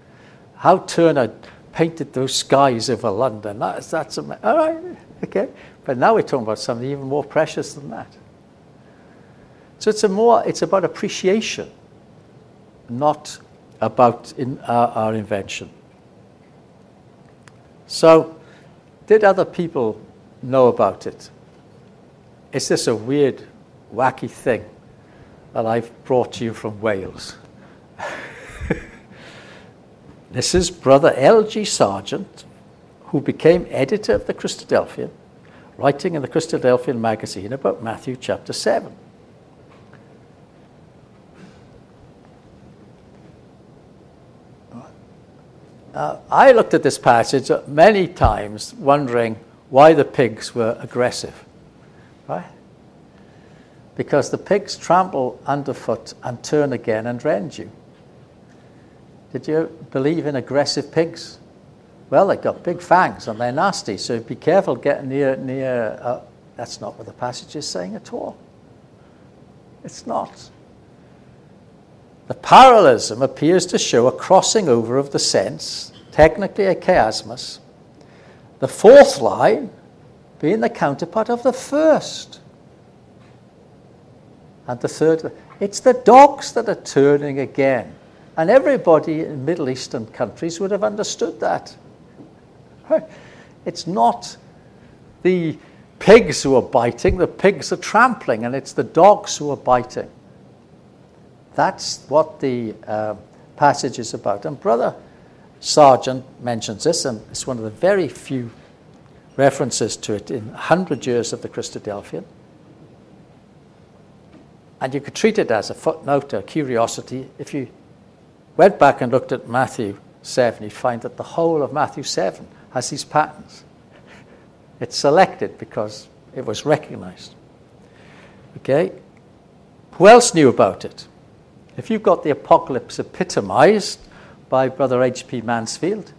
How Turner painted those skies over London. That's, that's amazing. All right, okay. But now we're talking about something even more precious than that. So it's, a more, it's about appreciation, not about in, our, our invention. So, did other people know about it? Is this a weird, wacky thing that I've brought to you from Wales? (laughs) this is Brother L.G. Sargent, who became editor of the Christadelphian, writing in the Christadelphian magazine about Matthew chapter 7. Uh, I looked at this passage many times wondering why the pigs were aggressive. Right? Because the pigs trample underfoot and turn again and rend you. Did you believe in aggressive pigs? Well, they've got big fangs and they're nasty, so be careful getting near. near uh, that's not what the passage is saying at all. It's not. The parallelism appears to show a crossing over of the sense, technically a chiasmus. The fourth line being the counterpart of the first. And the third, it's the dogs that are turning again. And everybody in Middle Eastern countries would have understood that. (laughs) It's not the pigs who are biting, the pigs are trampling, and it's the dogs who are biting. That's what the uh, passage is about. And Brother Sargent mentions this, and it's one of the very few references to it in 100 years of the Christadelphian. And you could treat it as a footnote, a curiosity. If you went back and looked at Matthew 7, you'd find that the whole of Matthew 7 has these patterns. It's selected because it was recognized. Okay? Who else knew about it? If you've got the apocalypse epitomized by Brother H.P. Mansfield,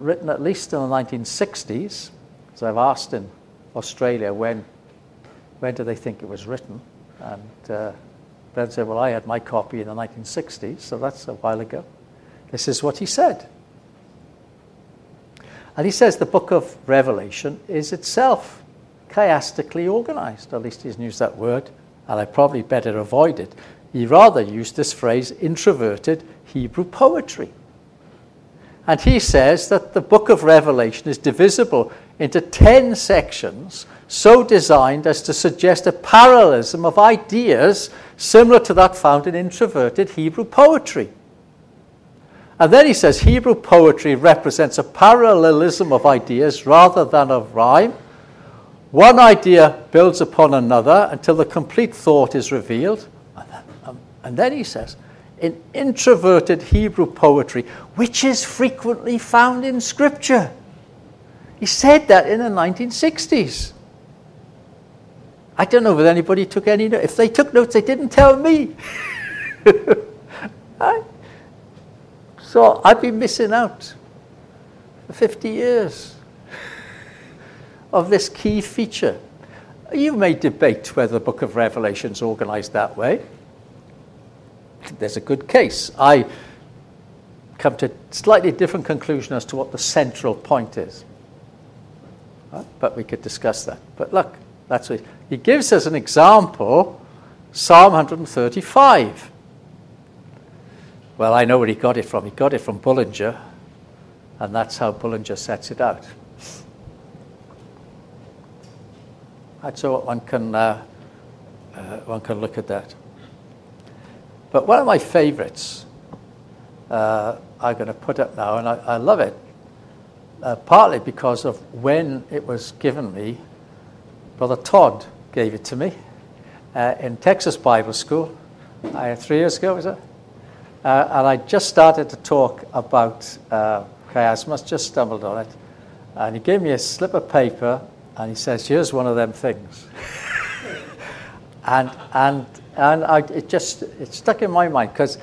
written at least in the 1960s. So I've asked in Australia when, when do they think it was written? And uh, Ben said, well, I had my copy in the 1960s, so that's a while ago. This is what he said. And he says the book of Revelation is itself chiastically organized. At least he's used that word, and I probably better avoid it. He rather used this phrase, introverted Hebrew poetry. And he says that the book of Revelation is divisible into 10 sections, so designed as to suggest a parallelism of ideas similar to that found in introverted Hebrew poetry. And then he says Hebrew poetry represents a parallelism of ideas rather than of rhyme. One idea builds upon another until the complete thought is revealed. And then um, he says, in introverted Hebrew poetry, which is frequently found in Scripture. He said that in the 1960s. I don't know whether anybody took any notes. If they took notes, they didn't tell me. (laughs) So I've been missing out for 50 years of this key feature. You may debate whether the book of Revelation is organized that way there's a good case. I come to a slightly different conclusion as to what the central point is. But we could discuss that. But look, that's what he gives us an example Psalm 135. Well, I know where he got it from. He got it from Bullinger, and that's how Bullinger sets it out. And so one can, uh, uh, one can look at that. But one of my favorites, uh, I'm going to put up now, and I, I love it, uh, partly because of when it was given me. Brother Todd gave it to me uh, in Texas Bible School uh, three years ago, was it? Uh, and I just started to talk about uh, chiasmus, just stumbled on it. And he gave me a slip of paper and he says, Here's one of them things. (laughs) and and, and I, it just it stuck in my mind because,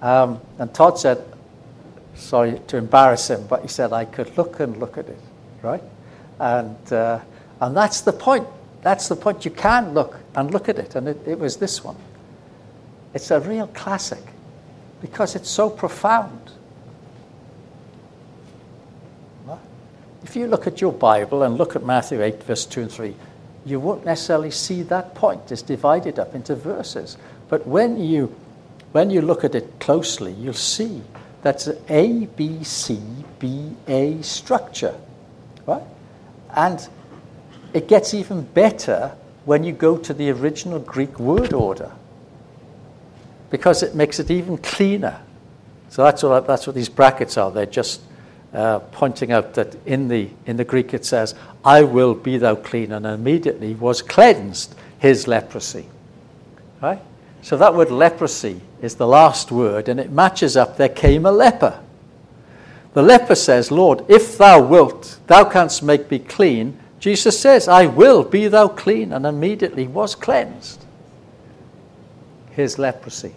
um, and Todd said, sorry to embarrass him, but he said I could look and look at it, right? And, uh, and that's the point. That's the point. You can look and look at it. And it, it was this one. It's a real classic because it's so profound. If you look at your Bible and look at Matthew 8, verse 2 and 3, you won't necessarily see that point. It's divided up into verses. But when you, when you look at it closely, you'll see that's an A, B, C, B, A structure. Right? And it gets even better when you go to the original Greek word order because it makes it even cleaner. So that's what, that's what these brackets are. They're just uh, pointing out that in the, in the Greek it says, I will be thou clean, and immediately was cleansed his leprosy. Right? So that word leprosy is the last word, and it matches up, there came a leper. The leper says, Lord, if thou wilt, thou canst make me clean. Jesus says, I will be thou clean, and immediately was cleansed. His leprosy.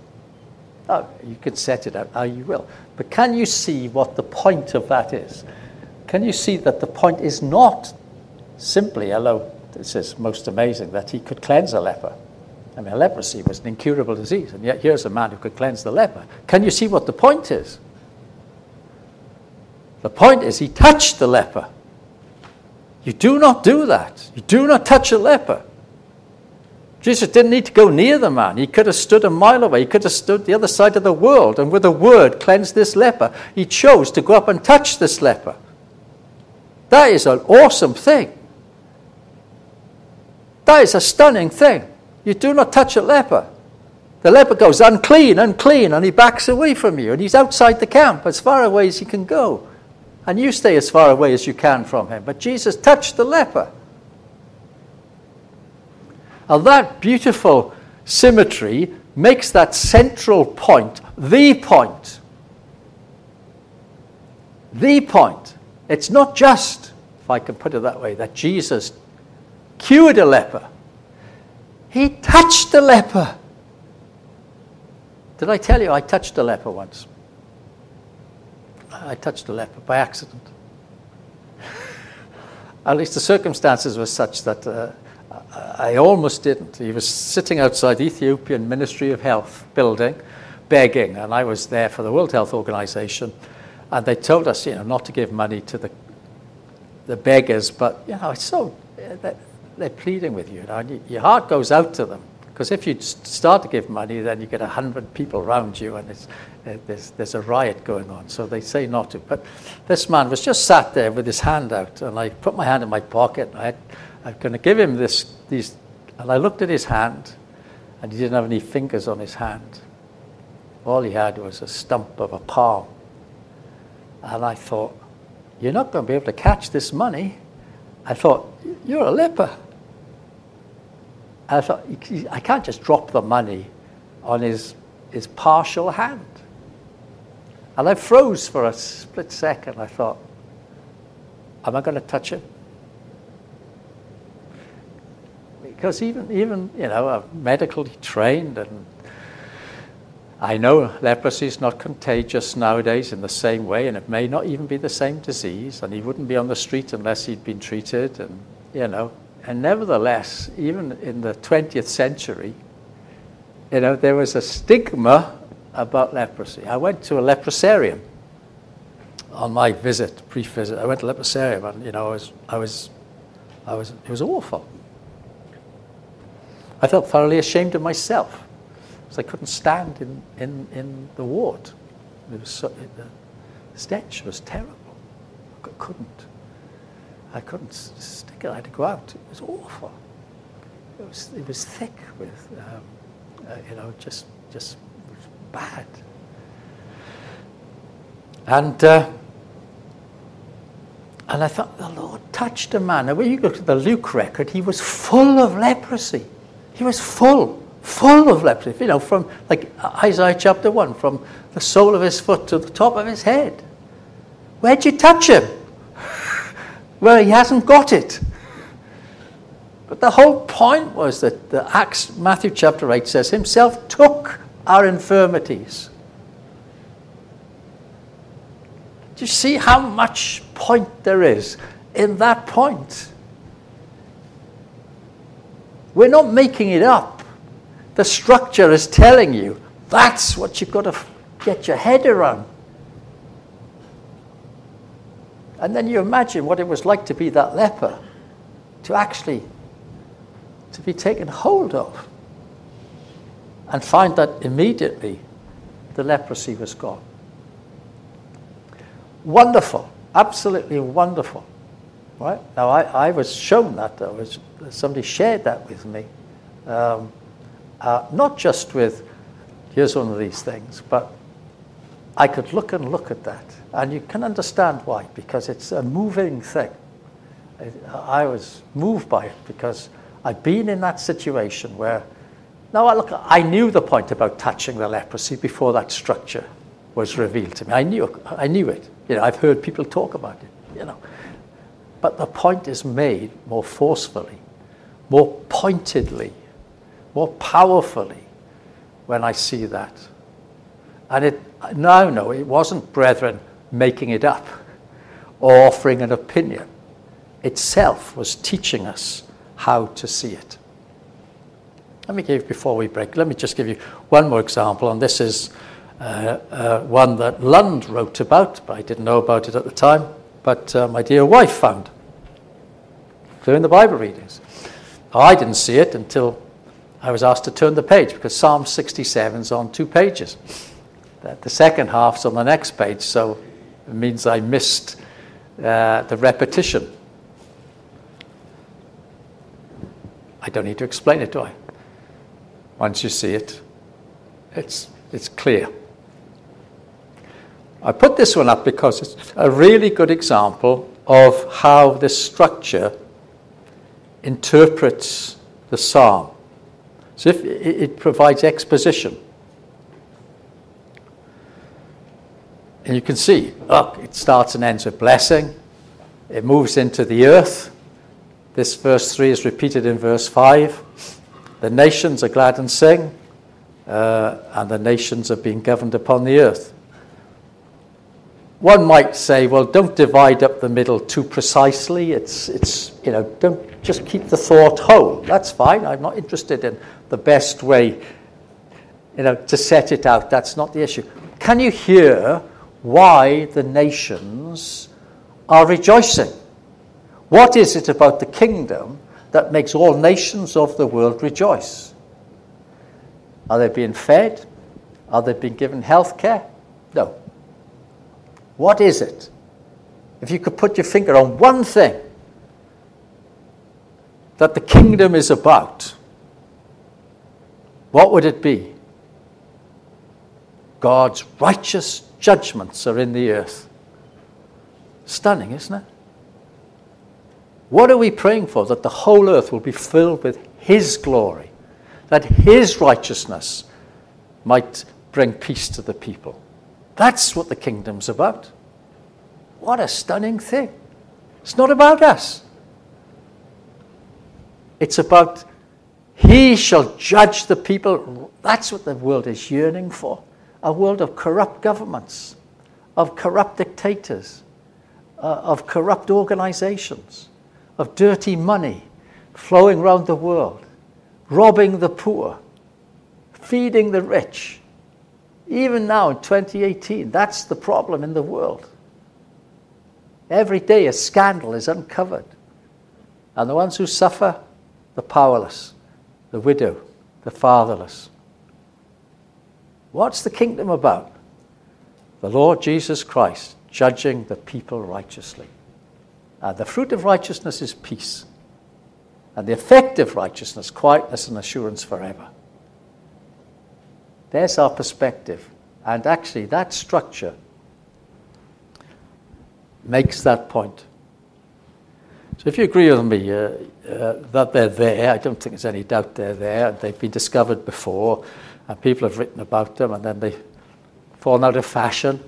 Oh, you could set it out oh, how you will. But can you see what the point of that is? Can you see that the point is not simply, although this is most amazing, that he could cleanse a leper? I mean, leprosy was an incurable disease, and yet here's a man who could cleanse the leper. Can you see what the point is? The point is he touched the leper. You do not do that. You do not touch a leper. Jesus didn't need to go near the man. He could have stood a mile away. He could have stood the other side of the world and with a word cleansed this leper. He chose to go up and touch this leper. That is an awesome thing. That is a stunning thing. You do not touch a leper. The leper goes, unclean, unclean, and he backs away from you. And he's outside the camp, as far away as he can go. And you stay as far away as you can from him. But Jesus touched the leper. Now, that beautiful symmetry makes that central point the point. The point. It's not just, if I can put it that way, that Jesus cured a leper. He touched the leper. Did I tell you I touched a leper once? I touched a leper by accident. At least the circumstances were such that uh, I almost didn't. He was sitting outside the Ethiopian Ministry of Health building, begging, and I was there for the World Health Organization. And they told us, you know, not to give money to the the beggars, but you know, it's so they're pleading with you. you know, your heart goes out to them. Because if you start to give money, then you get a hundred people around you, and uh, there's, there's a riot going on. So they say not to. But this man was just sat there with his hand out, and I put my hand in my pocket. I had, I'm going to give him this, these, and I looked at his hand, and he didn't have any fingers on his hand. All he had was a stump of a palm. And I thought, you're not going to be able to catch this money. I thought, you're a leper. I thought, I can't just drop the money on his, his partial hand. And I froze for a split second. I thought, am I going to touch him? Because even, even you know, I'm medically trained and I know leprosy is not contagious nowadays in the same way, and it may not even be the same disease, and he wouldn't be on the street unless he'd been treated, and you know, and nevertheless, even in the 20th century, you know, there was a stigma about leprosy. I went to a leprosarium on my visit, brief visit, I went to Leprosarium and, you know, I was, I was, I was, it was awful. I felt thoroughly ashamed of myself because I couldn't stand in, in, in the ward. It was so, the stench was terrible. I couldn't. I couldn't stick it. I had to go out. It was awful. It was, it was thick with, um, uh, you know, just, just bad. And, uh, and I thought, the Lord touched a man. Now, when you go to the Luke record, he was full of leprosy. He was full, full of leprosy. You know, from like Isaiah chapter 1, from the sole of his foot to the top of his head. Where'd you touch him? Well, he hasn't got it. But the whole point was that the Acts, Matthew chapter 8 says, Himself took our infirmities Do you see how much point there is in that point? We're not making it up. The structure is telling you that's what you've got to get your head around. And then you imagine what it was like to be that leper, to actually to be taken hold of and find that immediately the leprosy was gone. Wonderful, absolutely wonderful. Right? Now, I, I was shown that, I was, somebody shared that with me. Um, uh, not just with, here's one of these things, but I could look and look at that. And you can understand why, because it's a moving thing. I, was moved by it because I'd been in that situation where, now I look, I knew the point about touching the leprosy before that structure was revealed to me. I knew, I knew it. You know, I've heard people talk about it, you know. But the point is made more forcefully, more pointedly, more powerfully when I see that. And it, now, no, it wasn't brethren making it up or offering an opinion. Itself was teaching us how to see it. Let me give, before we break, let me just give you one more example, and this is uh, uh, one that Lund wrote about, but I didn't know about it at the time, but uh, my dear wife found during the Bible readings. I didn't see it until I was asked to turn the page because Psalm 67 is on two pages. The second half's on the next page, so it means I missed uh, the repetition. I don't need to explain it, do I? Once you see it, it's, it's clear. I put this one up because it's a really good example of how this structure interprets the psalm. So if it provides exposition. And you can see, look, it starts and ends with blessing. It moves into the earth. This verse 3 is repeated in verse 5. The nations are glad and sing, uh, and the nations are being governed upon the earth. One might say, well, don't divide up the middle too precisely. It's, it's, you know, don't just keep the thought whole. That's fine. I'm not interested in the best way, you know, to set it out. That's not the issue. Can you hear why the nations are rejoicing? What is it about the kingdom that makes all nations of the world rejoice? Are they being fed? Are they being given health care? No. What is it? If you could put your finger on one thing that the kingdom is about, what would it be? God's righteous judgments are in the earth. Stunning, isn't it? What are we praying for? That the whole earth will be filled with His glory, that His righteousness might bring peace to the people. That's what the kingdom's about. What a stunning thing. It's not about us. It's about He shall judge the people. That's what the world is yearning for. A world of corrupt governments, of corrupt dictators, uh, of corrupt organizations, of dirty money flowing around the world, robbing the poor, feeding the rich even now in 2018, that's the problem in the world. Every day a scandal is uncovered. And the ones who suffer, the powerless, the widow, the fatherless. What's the kingdom about? The Lord Jesus Christ judging the people righteously. And the fruit of righteousness is peace. And the effect of righteousness, quietness and assurance forever. There's our perspective. And actually, that structure makes that point. So if you agree with me uh, uh, that they're there, I don't think there's any doubt they're there. They've been discovered before, and people have written about them, and then they fallen out of fashion.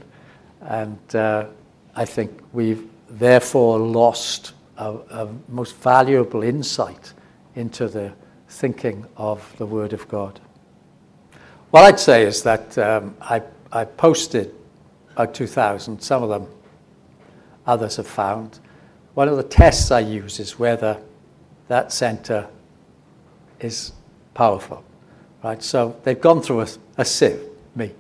And uh, I think we've therefore lost a, a, most valuable insight into the thinking of the Word of God. What I'd say is that um, I, I posted about 2,000, some of them others have found. One of the tests I use is whether that center is powerful. Right? So they've gone through a, a sieve, me.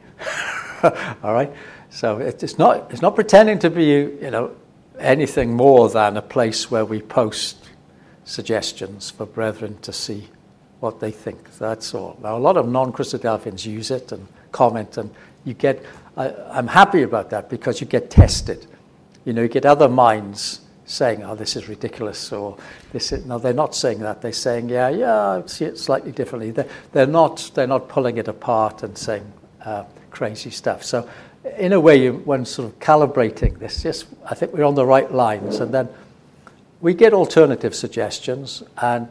(laughs) All right? So it's not, it's not pretending to be, you know, anything more than a place where we post suggestions for brethren to see what they think. That's all. Now, a lot of non-Christadelphians use it and comment, and you get. I, I'm happy about that because you get tested. You know, you get other minds saying, "Oh, this is ridiculous," or "This is." No, they're not saying that. They're saying, "Yeah, yeah, I see it slightly differently." They're, they're not. They're not pulling it apart and saying uh, crazy stuff. So, in a way, you, when sort of calibrating this, just I think we're on the right lines, and then we get alternative suggestions, and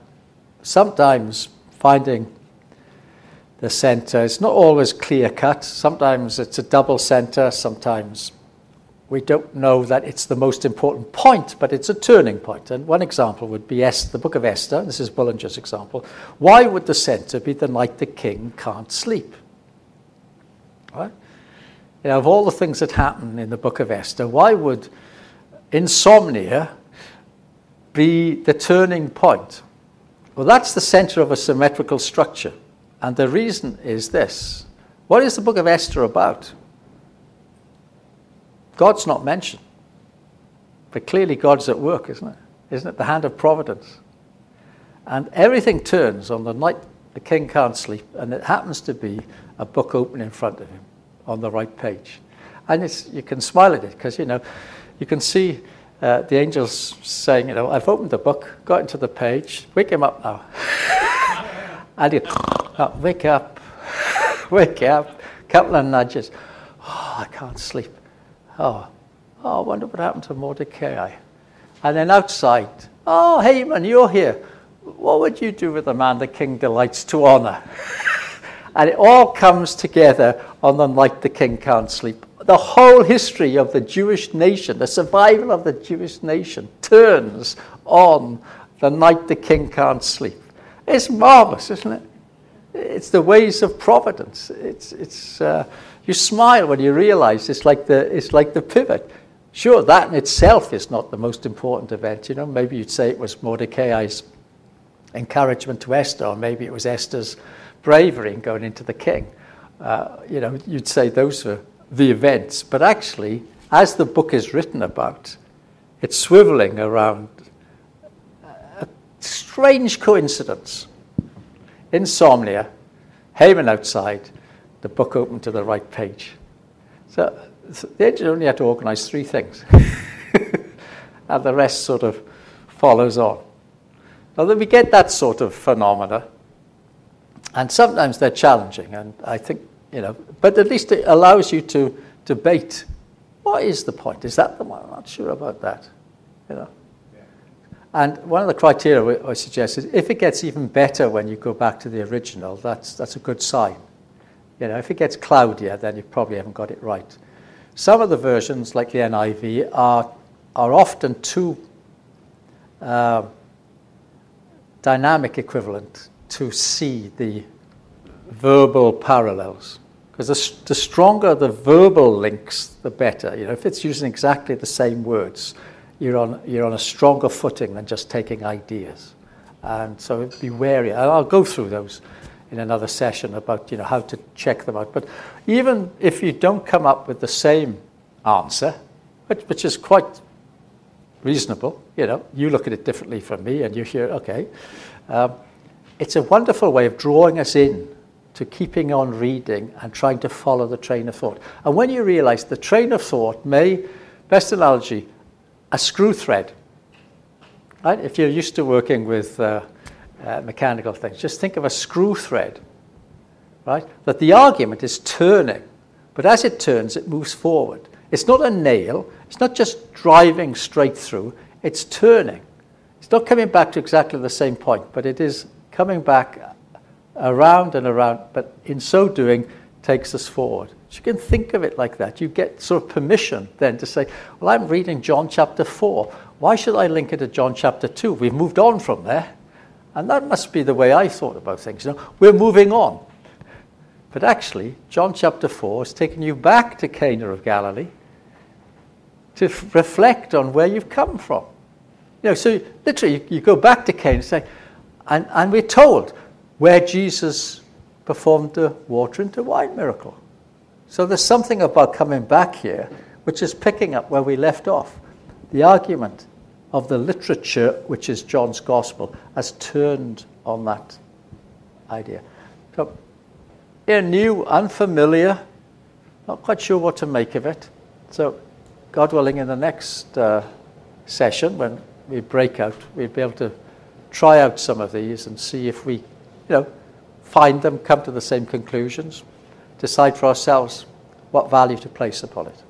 sometimes finding the center is not always clear cut. Sometimes it's a double center, sometimes we don't know that it's the most important point, but it's a turning point. And one example would be Esther, the book of Esther. This is Bullinger's example. Why would the center be the night the king can't sleep? Right? You know, of all the things that happen in the book of Esther, why would insomnia be the turning point? Well, that's the center of a symmetrical structure. And the reason is this what is the book of Esther about? God's not mentioned. But clearly, God's at work, isn't it? Isn't it? The hand of providence. And everything turns on the night the king can't sleep, and it happens to be a book open in front of him on the right page. And it's, you can smile at it because, you know, you can see uh, the angels saying, you know, I've opened the book, got into the page, wake him up now. (laughs) and he, oh, wake up, (laughs) wake up, couple of nudges. Oh, I can't sleep. Oh, oh, I wonder what happened to Mordecai. And then outside, oh, Haman, you're here. What would you do with a man the king delights to honor? (laughs) and it all comes together on the night the king can't sleep. The whole history of the Jewish nation, the survival of the Jewish nation, turns on the night the king can't sleep. It's marvelous, isn't it? It's the ways of providence. It's, it's, uh, you smile when you realize it's like the, it's like the pivot. Sure, that in itself is not the most important event. You know, maybe you'd say it was Mordecai's encouragement to Esther, or maybe it was Esther's bravery in going into the king. Uh, you know, you'd say those were the events. But actually, as the book is written about, it's swiveling around a strange coincidence. Insomnia, Haman outside, the book open to the right page. So, so the engineer only had to organize three things, (laughs) and the rest sort of follows on. Now, we get that sort of phenomena, and sometimes they're challenging, and I think, you know, but at least it allows you to debate what is the point? Is that the one? I'm not sure about that, you know. And one of the criteria I suggest is if it gets even better when you go back to the original, that's, that's a good sign. You know, if it gets cloudier, then you probably haven't got it right. Some of the versions, like the NIV, are, are often too uh, dynamic equivalent to see the verbal parallels. Because the, the stronger the verbal links, the better. You know, if it's using exactly the same words, you're on, you're on a stronger footing than just taking ideas. And so be wary. I'll go through those in another session about you know how to check them out. But even if you don't come up with the same answer, which, which is quite reasonable. You know, you look at it differently from me, and you hear, okay. Um, it's a wonderful way of drawing us in to keeping on reading and trying to follow the train of thought. And when you realize the train of thought may, best analogy, a screw thread. Right? If you're used to working with uh, uh, mechanical things, just think of a screw thread. Right? That the argument is turning, but as it turns, it moves forward. It's not a nail, it's not just driving straight through, it's turning. It's not coming back to exactly the same point, but it is coming back around and around, but in so doing, takes us forward. So You can think of it like that. You get sort of permission then to say, Well, I'm reading John chapter 4. Why should I link it to John chapter 2? We've moved on from there. And that must be the way I thought about things. You know, we're moving on. But actually, John chapter 4 is taking you back to Cana of Galilee to f- reflect on where you've come from. You know, so literally, you, you go back to Cana and say, and, and we're told where Jesus performed the water into wine miracle. So there's something about coming back here which is picking up where we left off. The argument of the literature, which is John's gospel, has turned on that idea. So, yeah, new, unfamiliar, not quite sure what to make of it. So, God willing, in the next uh, session, when we break out, we'll be able to try out some of these and see if we, you know, find them, come to the same conclusions, decide for ourselves what value to place upon it.